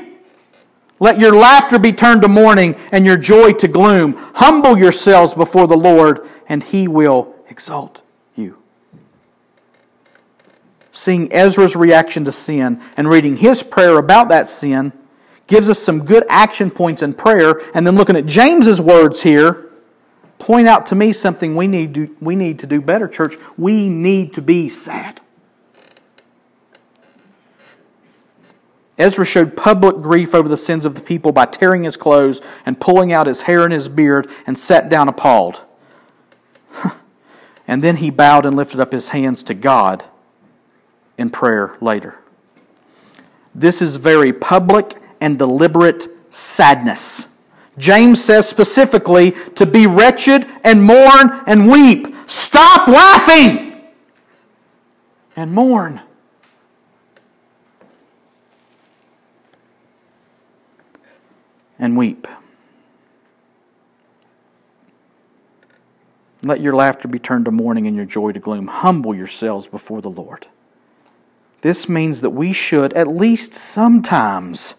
Let your laughter be turned to mourning and your joy to gloom. Humble yourselves before the Lord, and he will exalt you. Seeing Ezra's reaction to sin and reading his prayer about that sin gives us some good action points in prayer. And then looking at James's words here, point out to me something we need to, we need to do better, church. We need to be sad. Ezra showed public grief over the sins of the people by tearing his clothes and pulling out his hair and his beard and sat down appalled. *laughs* and then he bowed and lifted up his hands to God in prayer later. This is very public and deliberate sadness. James says specifically to be wretched and mourn and weep. Stop laughing and mourn. And weep. Let your laughter be turned to mourning and your joy to gloom. Humble yourselves before the Lord. This means that we should, at least sometimes,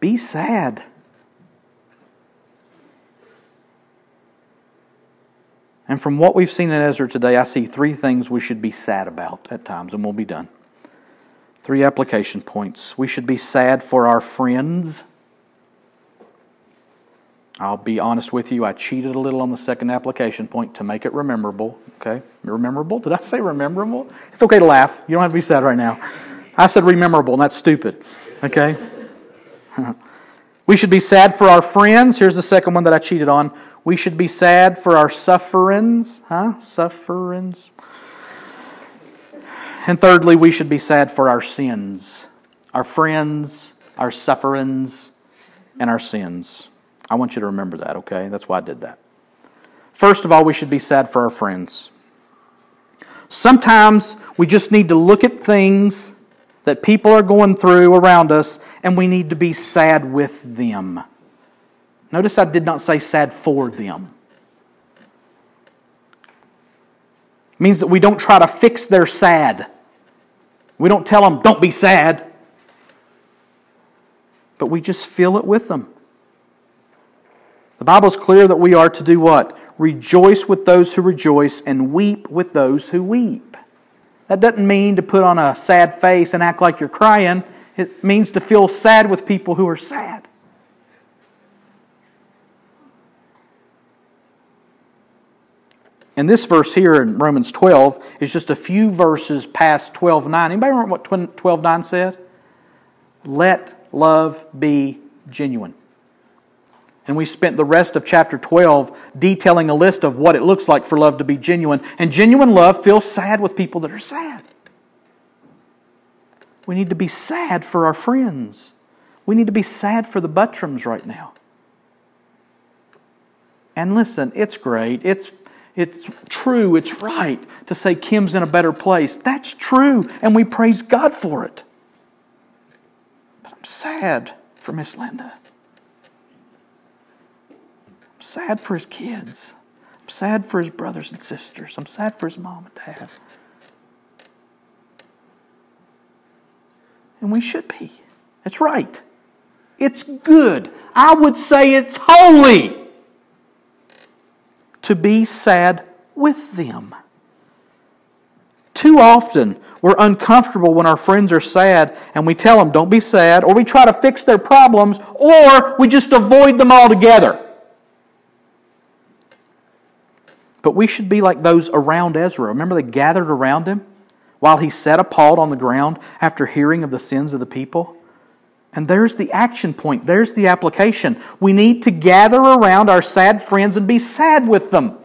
be sad. And from what we've seen in Ezra today, I see three things we should be sad about at times, and we'll be done. Three application points. We should be sad for our friends. I'll be honest with you, I cheated a little on the second application point to make it rememberable. Okay? Rememberable? Did I say rememberable? It's okay to laugh. You don't have to be sad right now. I said rememberable, and that's stupid. Okay? *laughs* we should be sad for our friends. Here's the second one that I cheated on. We should be sad for our sufferings. Huh? Sufferings. And thirdly, we should be sad for our sins. Our friends, our sufferings, and our sins. I want you to remember that, okay? That's why I did that. First of all, we should be sad for our friends. Sometimes we just need to look at things that people are going through around us and we need to be sad with them. Notice I did not say sad for them. It means that we don't try to fix their sad. We don't tell them, don't be sad. But we just feel it with them. The Bible's clear that we are to do what? Rejoice with those who rejoice and weep with those who weep. That doesn't mean to put on a sad face and act like you're crying. It means to feel sad with people who are sad. And this verse here in Romans 12 is just a few verses past 12.9. Anybody remember what 12.9 said? Let love be genuine. And we spent the rest of chapter 12 detailing a list of what it looks like for love to be genuine. And genuine love feels sad with people that are sad. We need to be sad for our friends. We need to be sad for the Buttrams right now. And listen, it's great. It's it's true, it's right to say Kim's in a better place. That's true, and we praise God for it. But I'm sad for Miss Linda. I'm sad for his kids. I'm sad for his brothers and sisters. I'm sad for his mom and dad. And we should be. It's right. It's good. I would say it's holy to be sad with them. Too often, we're uncomfortable when our friends are sad and we tell them, don't be sad, or we try to fix their problems, or we just avoid them altogether. But we should be like those around Ezra. Remember, they gathered around him while he sat appalled on the ground after hearing of the sins of the people? And there's the action point, there's the application. We need to gather around our sad friends and be sad with them.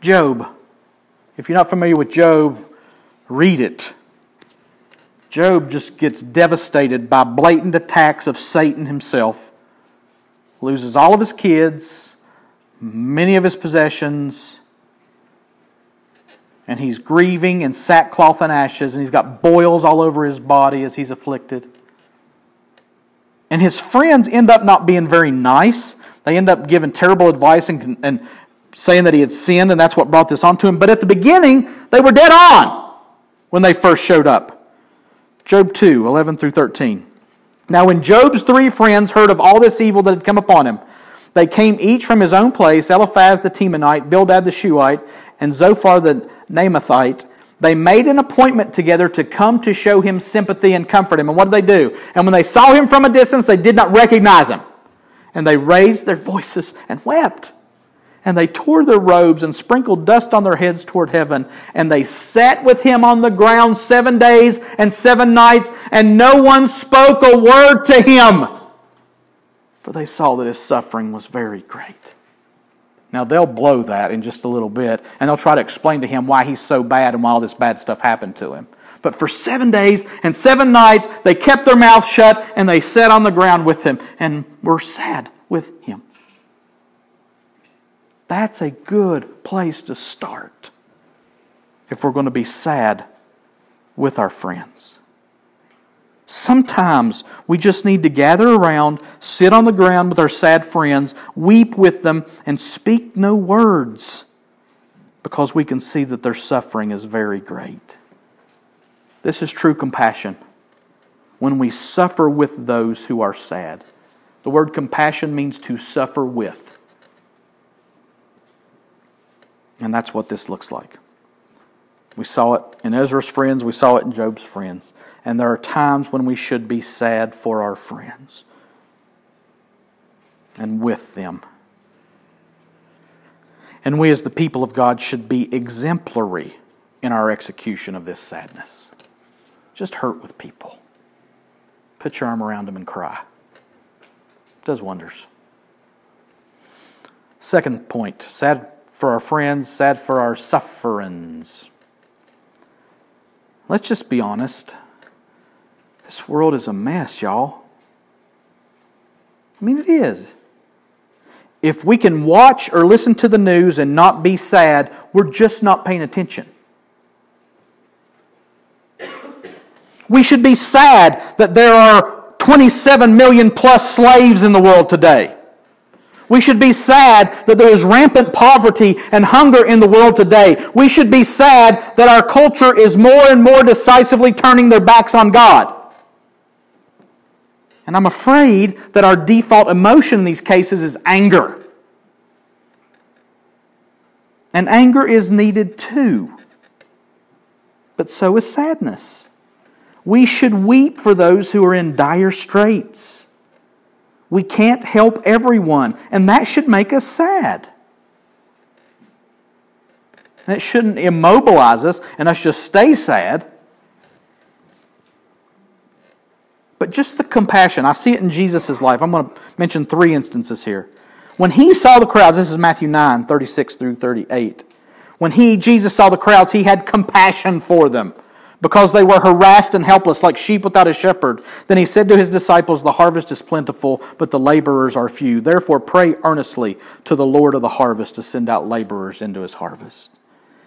Job. If you're not familiar with Job, read it. Job just gets devastated by blatant attacks of Satan himself. Loses all of his kids, many of his possessions, and he's grieving in sackcloth and ashes, and he's got boils all over his body as he's afflicted. And his friends end up not being very nice. They end up giving terrible advice and, and saying that he had sinned, and that's what brought this on to him. But at the beginning, they were dead on when they first showed up. Job 2 11 through 13. Now, when Job's three friends heard of all this evil that had come upon him, they came each from his own place Eliphaz the Temanite, Bildad the Shuhite, and Zophar the Naamathite. They made an appointment together to come to show him sympathy and comfort him. And what did they do? And when they saw him from a distance, they did not recognize him. And they raised their voices and wept. And they tore their robes and sprinkled dust on their heads toward heaven. And they sat with him on the ground seven days and seven nights, and no one spoke a word to him. For they saw that his suffering was very great. Now, they'll blow that in just a little bit, and they'll try to explain to him why he's so bad and why all this bad stuff happened to him. But for seven days and seven nights, they kept their mouth shut and they sat on the ground with him and were sad with him. That's a good place to start if we're going to be sad with our friends. Sometimes we just need to gather around, sit on the ground with our sad friends, weep with them, and speak no words because we can see that their suffering is very great. This is true compassion when we suffer with those who are sad. The word compassion means to suffer with. And that's what this looks like. We saw it in Ezra's friends, we saw it in Job's friends. And there are times when we should be sad for our friends and with them. And we, as the people of God, should be exemplary in our execution of this sadness. Just hurt with people. Put your arm around them and cry. It does wonders. Second point sad for our friends, sad for our sufferings. Let's just be honest. This world is a mess, y'all. I mean, it is. If we can watch or listen to the news and not be sad, we're just not paying attention. We should be sad that there are 27 million plus slaves in the world today. We should be sad that there is rampant poverty and hunger in the world today. We should be sad that our culture is more and more decisively turning their backs on God. And I'm afraid that our default emotion in these cases is anger. And anger is needed too. But so is sadness. We should weep for those who are in dire straits. We can't help everyone, and that should make us sad. It shouldn't immobilize us and us just stay sad. But just the compassion, I see it in Jesus' life. I'm going to mention three instances here. When he saw the crowds, this is Matthew 9, 36 through 38. When he, Jesus, saw the crowds, he had compassion for them because they were harassed and helpless like sheep without a shepherd. Then he said to his disciples, The harvest is plentiful, but the laborers are few. Therefore, pray earnestly to the Lord of the harvest to send out laborers into his harvest.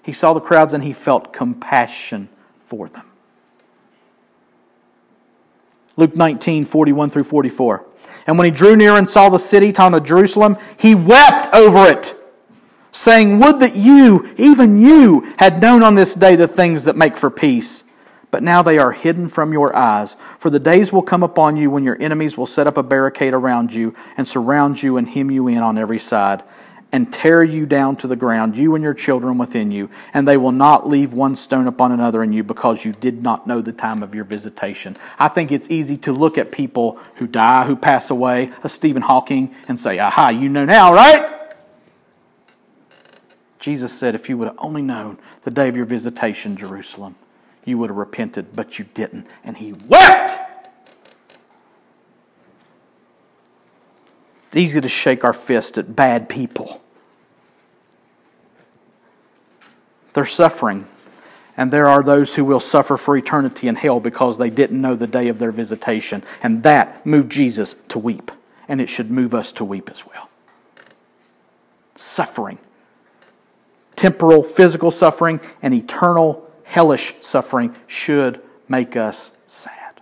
He saw the crowds and he felt compassion for them. Luke 19, 41 through 44. And when he drew near and saw the city, town of Jerusalem, he wept over it saying, Would that you, even you, had known on this day the things that make for peace. but now they are hidden from your eyes. For the days will come upon you when your enemies will set up a barricade around you and surround you and hem you in on every side and tear you down to the ground, you and your children within you, and they will not leave one stone upon another in you because you did not know the time of your visitation. I think it's easy to look at people who die, who pass away, a Stephen Hawking, and say, Aha, you know now, right? Jesus said, If you would have only known the day of your visitation, Jerusalem, you would have repented, but you didn't. And he wept. It's easy to shake our fist at bad people. They're suffering. And there are those who will suffer for eternity in hell because they didn't know the day of their visitation. And that moved Jesus to weep. And it should move us to weep as well. Suffering. Temporal, physical suffering, and eternal hellish suffering should make us sad.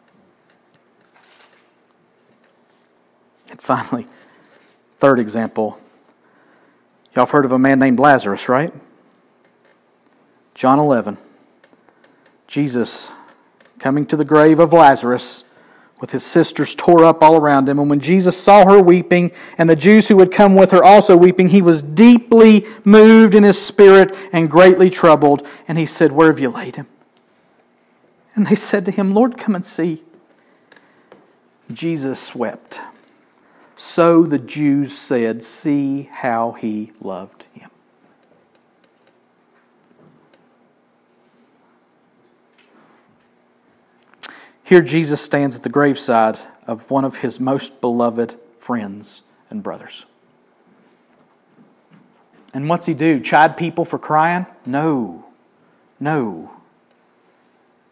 And finally, third example. Y'all have heard of a man named Lazarus, right? John 11. Jesus coming to the grave of Lazarus with his sisters tore up all around him. And when Jesus saw her weeping, and the Jews who had come with her also weeping, he was deeply moved in his spirit and greatly troubled. And he said, Where have you laid him? And they said to him, Lord, come and see. Jesus wept. So the Jews said, See how he loved him. Here, Jesus stands at the graveside of one of his most beloved friends and brothers. And what's he do? Chide people for crying? No. No.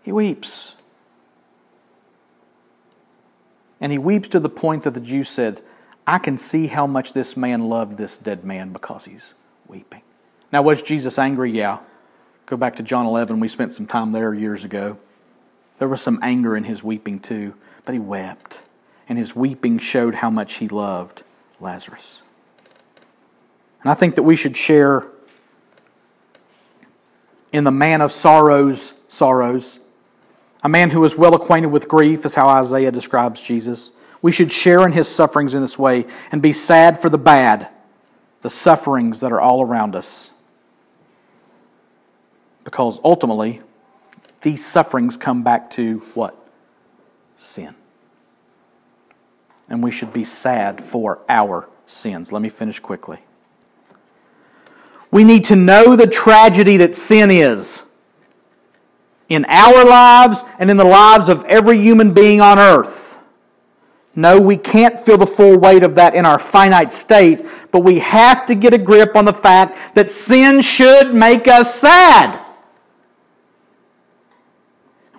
He weeps. And he weeps to the point that the Jews said, I can see how much this man loved this dead man because he's weeping. Now, was Jesus angry? Yeah. Go back to John 11. We spent some time there years ago. There was some anger in his weeping too, but he wept, and his weeping showed how much he loved Lazarus. And I think that we should share in the man of sorrows, sorrows. A man who is well acquainted with grief is how Isaiah describes Jesus. We should share in his sufferings in this way and be sad for the bad, the sufferings that are all around us. Because ultimately, these sufferings come back to what? Sin. And we should be sad for our sins. Let me finish quickly. We need to know the tragedy that sin is in our lives and in the lives of every human being on earth. No, we can't feel the full weight of that in our finite state, but we have to get a grip on the fact that sin should make us sad.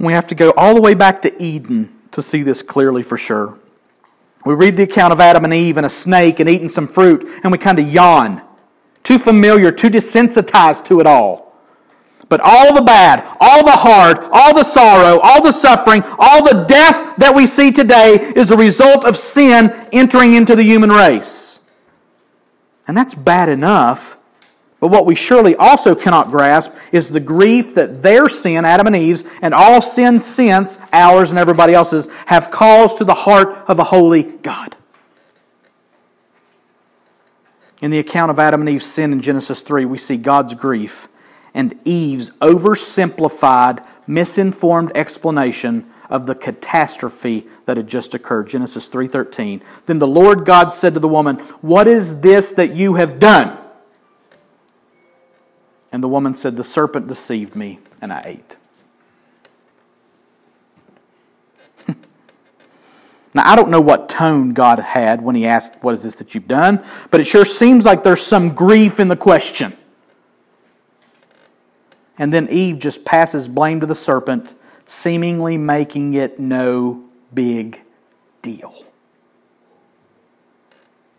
We have to go all the way back to Eden to see this clearly for sure. We read the account of Adam and Eve and a snake and eating some fruit, and we kind of yawn. Too familiar, too desensitized to it all. But all the bad, all the hard, all the sorrow, all the suffering, all the death that we see today is a result of sin entering into the human race. And that's bad enough. But what we surely also cannot grasp is the grief that their sin, Adam and Eve's, and all sin since, ours and everybody else's, have caused to the heart of a holy God. In the account of Adam and Eve's sin in Genesis 3, we see God's grief and Eve's oversimplified, misinformed explanation of the catastrophe that had just occurred. Genesis 3:13. Then the Lord God said to the woman, "What is this that you have done?" And the woman said, The serpent deceived me, and I ate. *laughs* now, I don't know what tone God had when He asked, What is this that you've done? But it sure seems like there's some grief in the question. And then Eve just passes blame to the serpent, seemingly making it no big deal.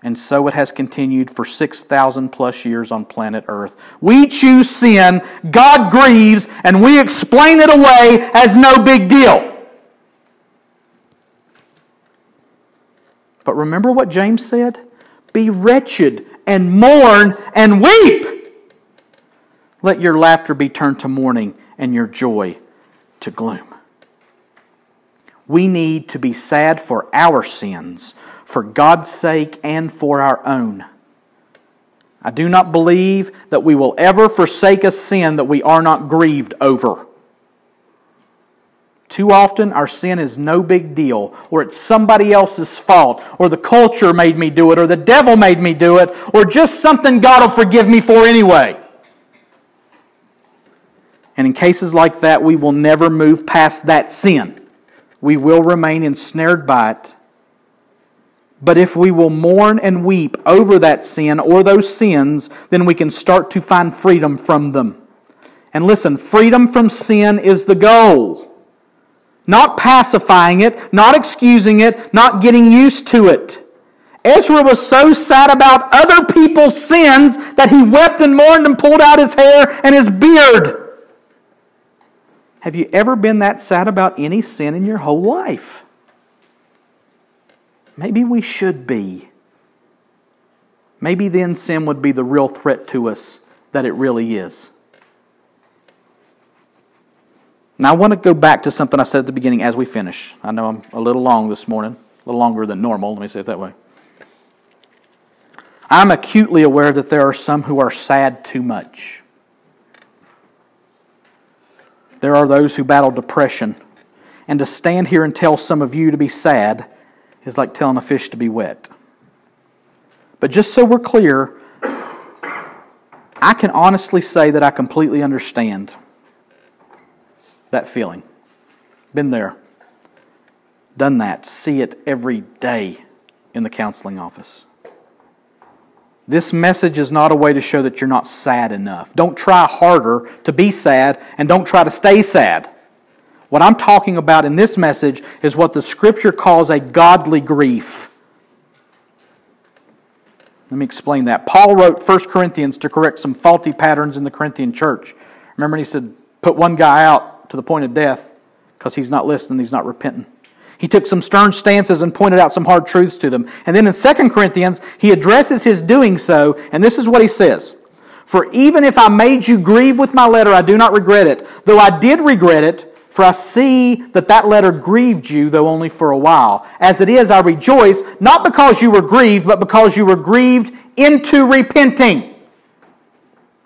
And so it has continued for 6,000 plus years on planet Earth. We choose sin, God grieves, and we explain it away as no big deal. But remember what James said? Be wretched and mourn and weep. Let your laughter be turned to mourning and your joy to gloom. We need to be sad for our sins, for God's sake and for our own. I do not believe that we will ever forsake a sin that we are not grieved over. Too often, our sin is no big deal, or it's somebody else's fault, or the culture made me do it, or the devil made me do it, or just something God will forgive me for anyway. And in cases like that, we will never move past that sin. We will remain ensnared by it. But if we will mourn and weep over that sin or those sins, then we can start to find freedom from them. And listen, freedom from sin is the goal. Not pacifying it, not excusing it, not getting used to it. Ezra was so sad about other people's sins that he wept and mourned and pulled out his hair and his beard. Have you ever been that sad about any sin in your whole life? Maybe we should be. Maybe then sin would be the real threat to us that it really is. Now, I want to go back to something I said at the beginning as we finish. I know I'm a little long this morning, a little longer than normal. Let me say it that way. I'm acutely aware that there are some who are sad too much. There are those who battle depression. And to stand here and tell some of you to be sad is like telling a fish to be wet. But just so we're clear, I can honestly say that I completely understand that feeling. Been there, done that, see it every day in the counseling office. This message is not a way to show that you're not sad enough. Don't try harder to be sad and don't try to stay sad. What I'm talking about in this message is what the scripture calls a godly grief. Let me explain that. Paul wrote 1 Corinthians to correct some faulty patterns in the Corinthian church. Remember, he said, put one guy out to the point of death because he's not listening, he's not repenting. He took some stern stances and pointed out some hard truths to them. And then in 2 Corinthians, he addresses his doing so, and this is what he says For even if I made you grieve with my letter, I do not regret it, though I did regret it. For I see that that letter grieved you, though only for a while. As it is, I rejoice, not because you were grieved, but because you were grieved into repenting.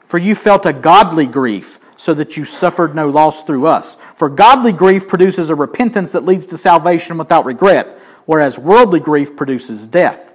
For you felt a godly grief so that you suffered no loss through us. For godly grief produces a repentance that leads to salvation without regret, whereas worldly grief produces death.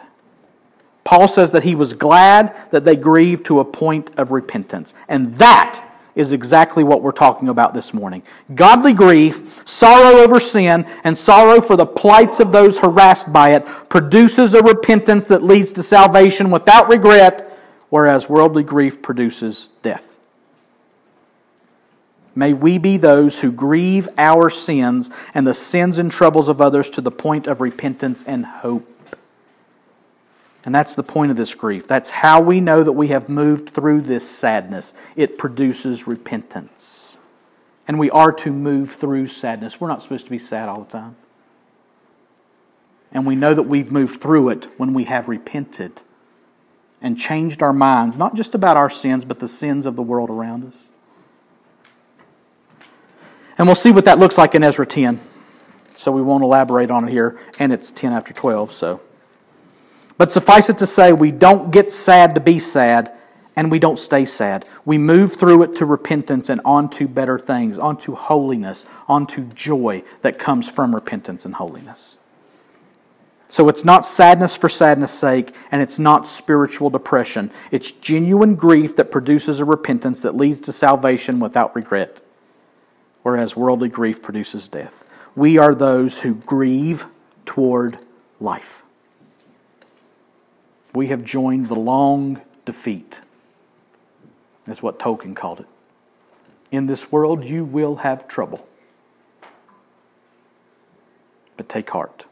Paul says that he was glad that they grieved to a point of repentance. And that is exactly what we're talking about this morning. Godly grief, sorrow over sin, and sorrow for the plights of those harassed by it produces a repentance that leads to salvation without regret whereas worldly grief produces death. May we be those who grieve our sins and the sins and troubles of others to the point of repentance and hope. And that's the point of this grief. That's how we know that we have moved through this sadness. It produces repentance. And we are to move through sadness. We're not supposed to be sad all the time. And we know that we've moved through it when we have repented and changed our minds, not just about our sins, but the sins of the world around us. And we'll see what that looks like in Ezra 10. So we won't elaborate on it here, and it's 10 after 12, so. But suffice it to say, we don't get sad to be sad, and we don't stay sad. We move through it to repentance and onto better things, onto holiness, onto joy that comes from repentance and holiness. So it's not sadness for sadness' sake, and it's not spiritual depression. It's genuine grief that produces a repentance that leads to salvation without regret, whereas worldly grief produces death. We are those who grieve toward life. We have joined the long defeat, That's what Tolkien called it. In this world, you will have trouble. But take heart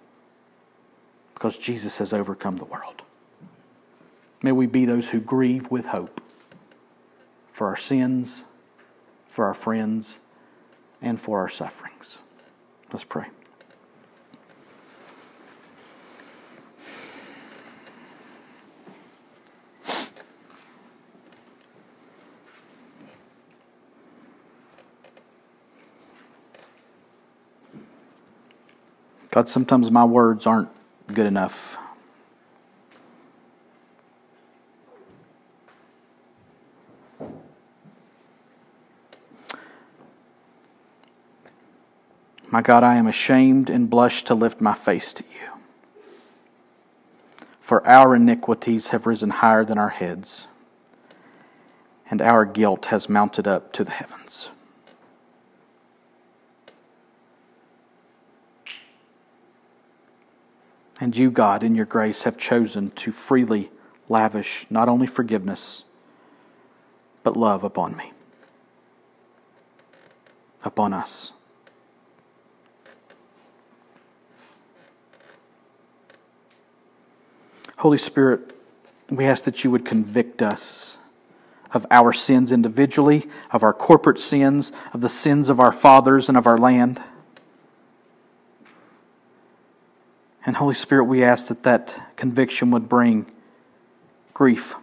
because Jesus has overcome the world. May we be those who grieve with hope for our sins, for our friends, and for our sufferings. Let's pray. God, sometimes my words aren't good enough. My God, I am ashamed and blush to lift my face to you. For our iniquities have risen higher than our heads, and our guilt has mounted up to the heavens. And you, God, in your grace, have chosen to freely lavish not only forgiveness, but love upon me, upon us. Holy Spirit, we ask that you would convict us of our sins individually, of our corporate sins, of the sins of our fathers and of our land. And Holy Spirit, we ask that that conviction would bring grief